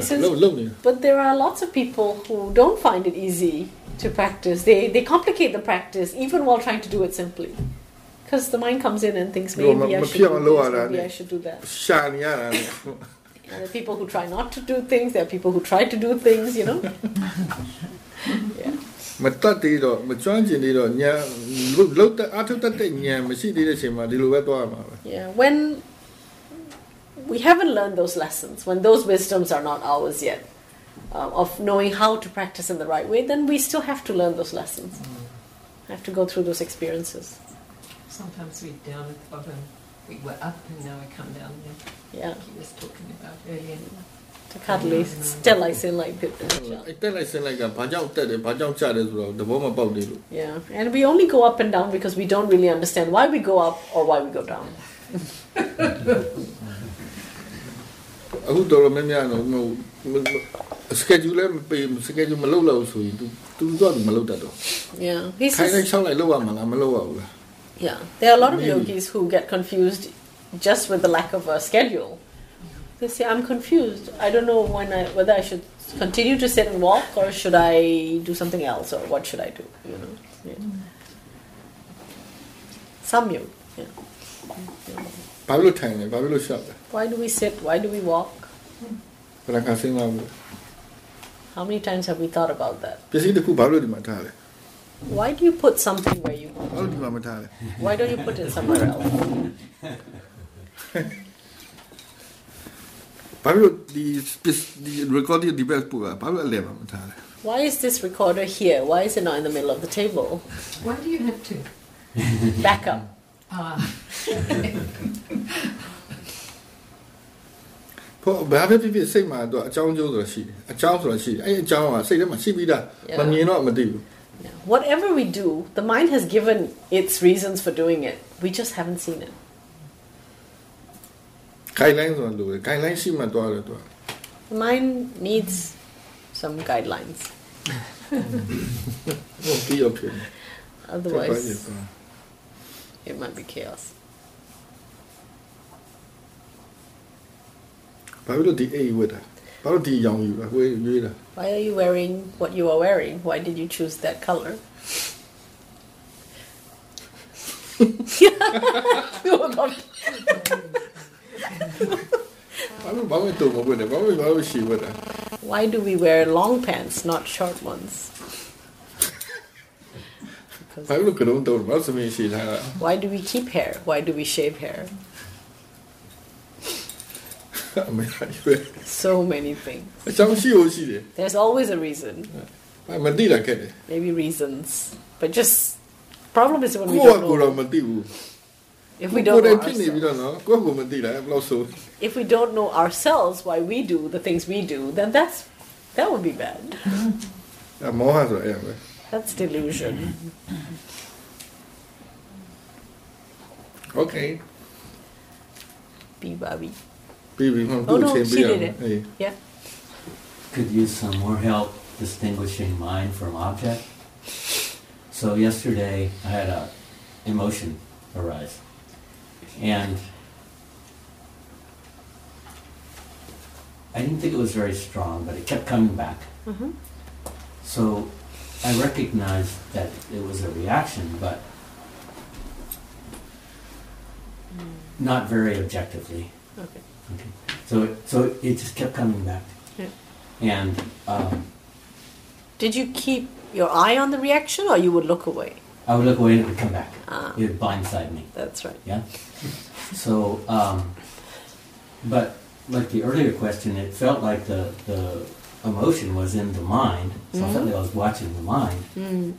Says, but there are lots of people who don't find it easy to practice. They, they complicate the practice even while trying to do it simply Because the mind comes in and thinks No, maybe ma- I ma should piano do allora, this, maybe ne- I should do that. ရှာနေရတာလေ And there are people who try not to do things. There are people who try to do things. You know. yeah. မတတ်သေးတော့မကျွမ်းကျင်သေးတော့ညံလုံတ်အထုတတ်တဲ့ညံမရှိသေးတဲ့အချိန်မှာဒီလိုပဲသွားရမှာပဲ Yeah. When we haven't learned those lessons, when those wisdoms are not ours yet, uh, of knowing how to practice in the right way, then we still have to learn those lessons. Have to go through those experiences. Sometimes we're down at the bottom. We were up and now we come down there. Yeah. He was talking about earlier. To cuddle, still I say like this. အဲ့တက်လိုက်ဆင်းလိုက်ကဘာကြောင့်တက်တယ်ဘာကြောင့်ကျတယ်ဆိုတော့သဘောမပေါက်သေးလို့ Yeah, and we only go up and down because we don't really understand why we go up or why we go down. အ အခုတော်တော်များများတော့ဟို schedule လည်းမပေး schedule မလုပ်လို့ဆိုရင် तू तू တော့မလုပ်တတ်တော့ Yeah. He's ခိုင်းလိုက်ချောက်လိုက်လုပ်ရမှာလားမလုပ်ရဘူးလား yeah, there are a lot of Maybe. yogis who get confused just with the lack of a schedule. They say, "I'm confused. I don't know when I whether I should continue to sit and walk or should I do something else or what should I do?" You know. Yeah. Some yoga. Yeah. Why do we sit? Why do we walk? How many times have we thought about that? Why do you put something where you? ဘာလို့ဒီမှာမထားလဲ Why don't you put it somewhere else? ဘာဖြစ်လို့ဒီ space ဒီ recording device ပူတာဘာလို့အလဲမှာမထားလဲ Why is this recorder here? Why is it not in the middle of the table? Why do you have to? Back up. Ah. ဖို့ဘာပဲဖြစ်ဖြစ်စိတ်မှာတော့အကြောင်းကျိုးဆိုတာရှိတယ်အကြောင်းဆိုတာရှိတယ်အဲ့ဒီအကြောင်းကစိတ်ထဲမှာရှိပြီးသား Yeah. မမြင်တော့မသိဘူး Whatever we do, the mind has given its reasons for doing it. We just haven't seen it. guideline ဆိုတာလိုတယ် guideline ရှိမှသွားတယ်သူက The mind needs some guidelines. ဟိုပြီးတော့ဖြစ်နေ Otherwise, Right, right. it might be chaos. ဘာဖြစ်လို့ဒီအိတ်ဝတ်တာ why are you wearing what you are wearing? Why did you choose that color? Why do we wear long pants, not short ones? Why do we keep hair? Why do we shave hair? So many things. There's always a reason. Maybe reasons. But just problem is when we don't know. If we don't know ourselves. If we don't know ourselves why we do the things we do, then that's that would be bad. that's delusion. Okay. Be Bobby. Oh no, she did it. Yeah. Could use some more help distinguishing mind from object. So yesterday I had a emotion arise, and I didn't think it was very strong, but it kept coming back. Mm-hmm. So I recognized that it was a reaction, but mm. not very objectively. Okay. So it, so it just kept coming back. Yeah. And um, Did you keep your eye on the reaction or you would look away? I would look away and it would come back. Ah. It would blindside me. That's right. Yeah. So, um, but like the earlier question, it felt like the, the emotion was in the mind. So I felt Mhm. like I was watching the mind. Mm.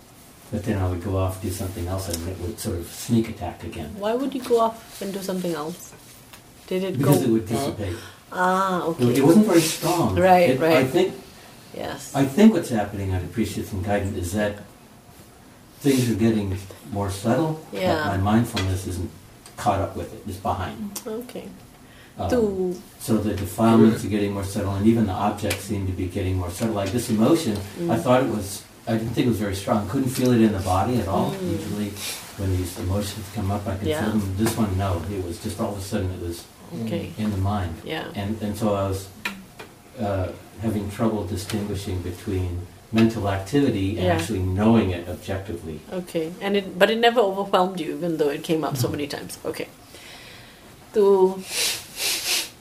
But then I would go off, do something else, and it would sort of sneak attack again. Why would you go off and do something else? Did it Because go? it would dissipate. Ah, okay. It wasn't very strong. Right, It- I right. think Yes. I think what's happening, I'd appreciate some guidance, is that things are getting more subtle, Yeah. but my mindfulness isn't caught up with it, it's behind. Okay. Um, so the defilements are getting more subtle, and even the objects seem to be getting more subtle. Like this emotion, I Mm. thought it was, I didn't think it was very strong. Couldn't feel it in the body at all. Mm. Usually, when these emotions come up, I can Yeah. feel them. This one, no. It was just all of a sudden it was in, okay. in the mind. Yeah. And, and so I was uh, having trouble distinguishing between mental activity and yeah. actually knowing it objectively. Okay, and it but it never overwhelmed you, even though it came up so many times. Okay. သူ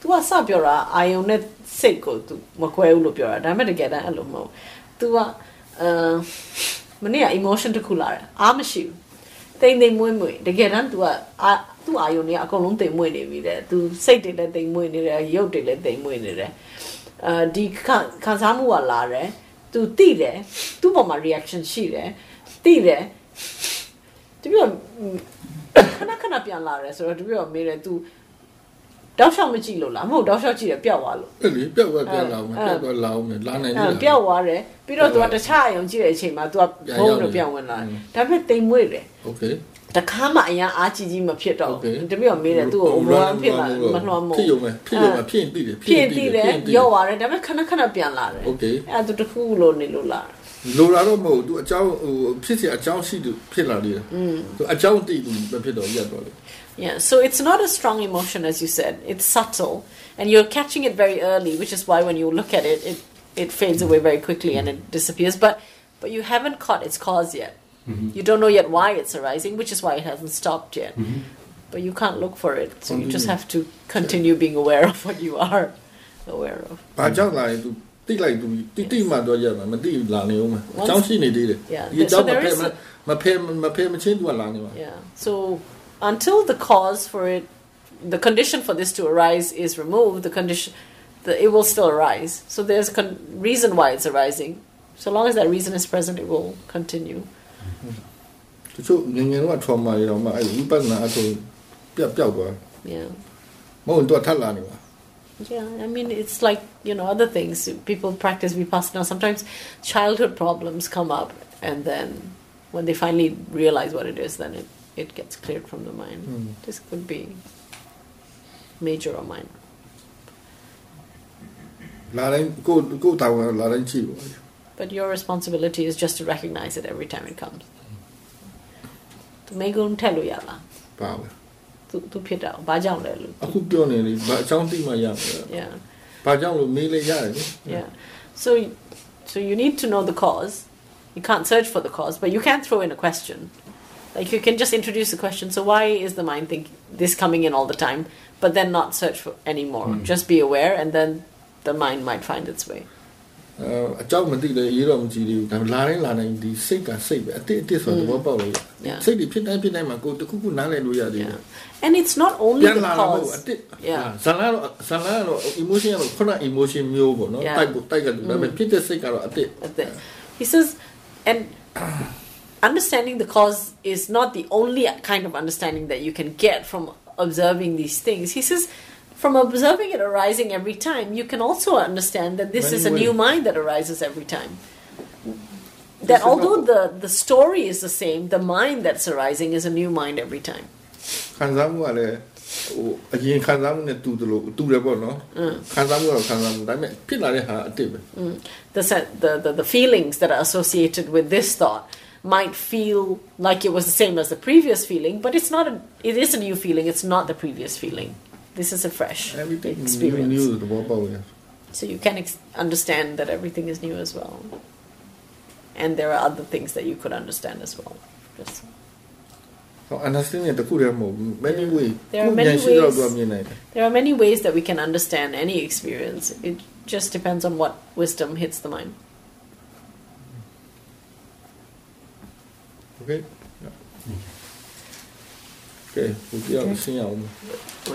သူကစပြောတာအာယုံနဲ့စိတ်ကိုသူမကွဲဘူးလို့ပြောတာဒါပေမဲ့တကယ်တမ်းအဲ့လိုမဟုတ်သူကအာမနေ့က uh, emotion တစ်ခုလာတယ်အားမရှိဘူးတိမ်တိမ်မွေ့မွေ့တကယ်တမ်းသူက သူ့အာယုံတွေကအကုန်လုံးတိမ်မွေ့နေပြီလေသူစိတ်တွေလည်းတိမ်မွေ့နေတယ်ရုပ်တွေလည်းတိမ်မွေ့နေတယ်အာဒီခံစားမှုကလာတယ်သူတိတယ်သူ့ပေါ်မှာ reaction ရှိတယ်တိတယ်တပြည့်ခဏခဏပြန်လာတယ်ဆိုတော့တပြည့်မေးတယ် तू တောက်လျှောက်မကြည့်လို့လားမဟုတ်တောက်လျှောက်ကြည့်တယ်ပျောက်သွားလို့အဲ့လေပျောက်သွားပြန်လာအောင်ပျောက်သွားလာအောင်လာနိုင်လားပျောက်သွားတယ်ပြီးတော့ तू ကတခြားအယုံကြည့်တဲ့အချိန်မှာ तू ကဘုံတော့ပြန်ဝင်လာတယ်ဒါပေမဲ့တိမ်မွေ့တယ် okay တခါမှအရင်အားကြီးကြီးမဖြစ်တော့ဘူးတပြည့်တော့မေးတယ်သူ့ကိုအမွမ်းဖြစ်လာမလွှမ်းမို့ဖြစ်ရုံပဲဖြစ်ရုံပဲဖြစ်ရင်ပြီးတယ်ဖြစ်ရင်ပြီးတယ်ရော့သွားတယ်ဒါပေမဲ့ခဏခဏပြန်လာတယ်အဲ့ဒါသူတခုလိုနေလို့လာလိုလာတော့မဟုတ်သူအကြောင်းဟိုဖြစ်စီအကြောင်းရှိသူဖြစ်လာလေသူအကြောင်းသိသူမဖြစ်တော့ရက်တော့လေ Yeah, so it's not a strong emotion as you said. It's subtle and you're catching it very early, which is why when you look at it it it fades away very quickly and it disappears, but but you haven't caught its cause yet. Mhm. You don't know yet why it's arising, which is why it hasn't stopped yet. Mhm. But you can't look for it, so you just Continue. have to continue being aware of what you are aware of. ဘာကြောင့်လာရင်သူတိလိုက်သူတိတိမှတော့ရက်မှာမတိလာနေဦးမှာအ Once- ကြောင်းရှိနေသေးတယ် Yeah, ဒီအကြောင်း so မ there ဖဲ is မ a- မဖဲမဖဲမချင်းသူကလာနေမှာ Yeah. So until the cause for it, the condition for this to arise is removed, the condition, the, it will still arise. So there's a con- reason why it's arising. So long as that reason is present, it will continue. တချို့ငယ်ငယ်တော့ trauma ရတော့မှအဲ့ဝိပဿနာအထုံပြတ်ပြောက်သွား Yeah. မဟုတ်တော့ထပ်လာနေမှာ Yeah, I mean, it's like, you know, other things. People practice Vipassana. Sometimes childhood problems come up, and then when they finally realize what it is, then it, it gets cleared from the mind. Mm. This could be major or minor. လာတိုင်းကိုကိုတာဝန်လာတိုင်းကြည့်ပါ but your responsibility is just to recognize it every time it comes. Tell you. Power. To to yam. Yeah. Yeah. So so you need to know the cause. You can't search for the cause, but you can throw in a question. Like you can just introduce the question. So why is the mind thinking this coming in all the time, but then not search for anymore? Mm. Just be aware, and then the mind might find its way အဲအကြောင်းမသိလေရေးတော့မကြည့်သေးဘူးဒါပေမဲ့လာတိုင်းလာတိုင်းဒီစိတ်ကစိတ်ပဲအတိအတိဆိုတော့သဘောပေါက်လို့ရ Yeah. စိတ်တွေဖြစ်တိုင်းဖြစ်တိုင်းမှာကိုတခုခုနားလည်လို့ရသေးတယ် and it's not only ပြန် the လာတာမဟုတ် cause အတိ yeah ဇာလာတော့ဇာလာတော့ emotion ကတော့ခုန emotion မျိုးပေါ့နော် Yeah. တိုက်ဖို့တိုက်ကတူဒါပေမဲ့ဖြစ်တဲ့စိတ်ကတော့အတိ at the- He says, and understanding the cause is not the only kind of understanding that you can get from observing these things. He says, from observing it arising every time, you can also understand that this Many is a new ways. mind that arises every time. This That is although not- the, the story is the same, the mind that's arising is a new mind every time. ခံစားမှုကလည်းဟိုအရင်ခံစားမှုနဲ့တူတယ်လို့တူတယ်ပေါ့နော် Mm. ခံစားမှုကတော့ခံစားမှုဒါပေမဲ့ဖြစ်လာတဲ့ဟာအတိပဲ Mm. The, se- the, the, the feelings that are associated with this thought might feel like it was the same as the previous feeling, but it's not a, it is a new feeling, it's not the previous feeling. This is a fresh everything experience. New, new so you can ex- understand that everything is new as well, and there are other things that you could understand as well. Just oh, so understanding the many ways. There are many ways. There are many ways that we can understand any experience. It just depends on what wisdom hits the mind. Okay. Yeah. Mm. Okay, we'll be out okay. soon. Oh,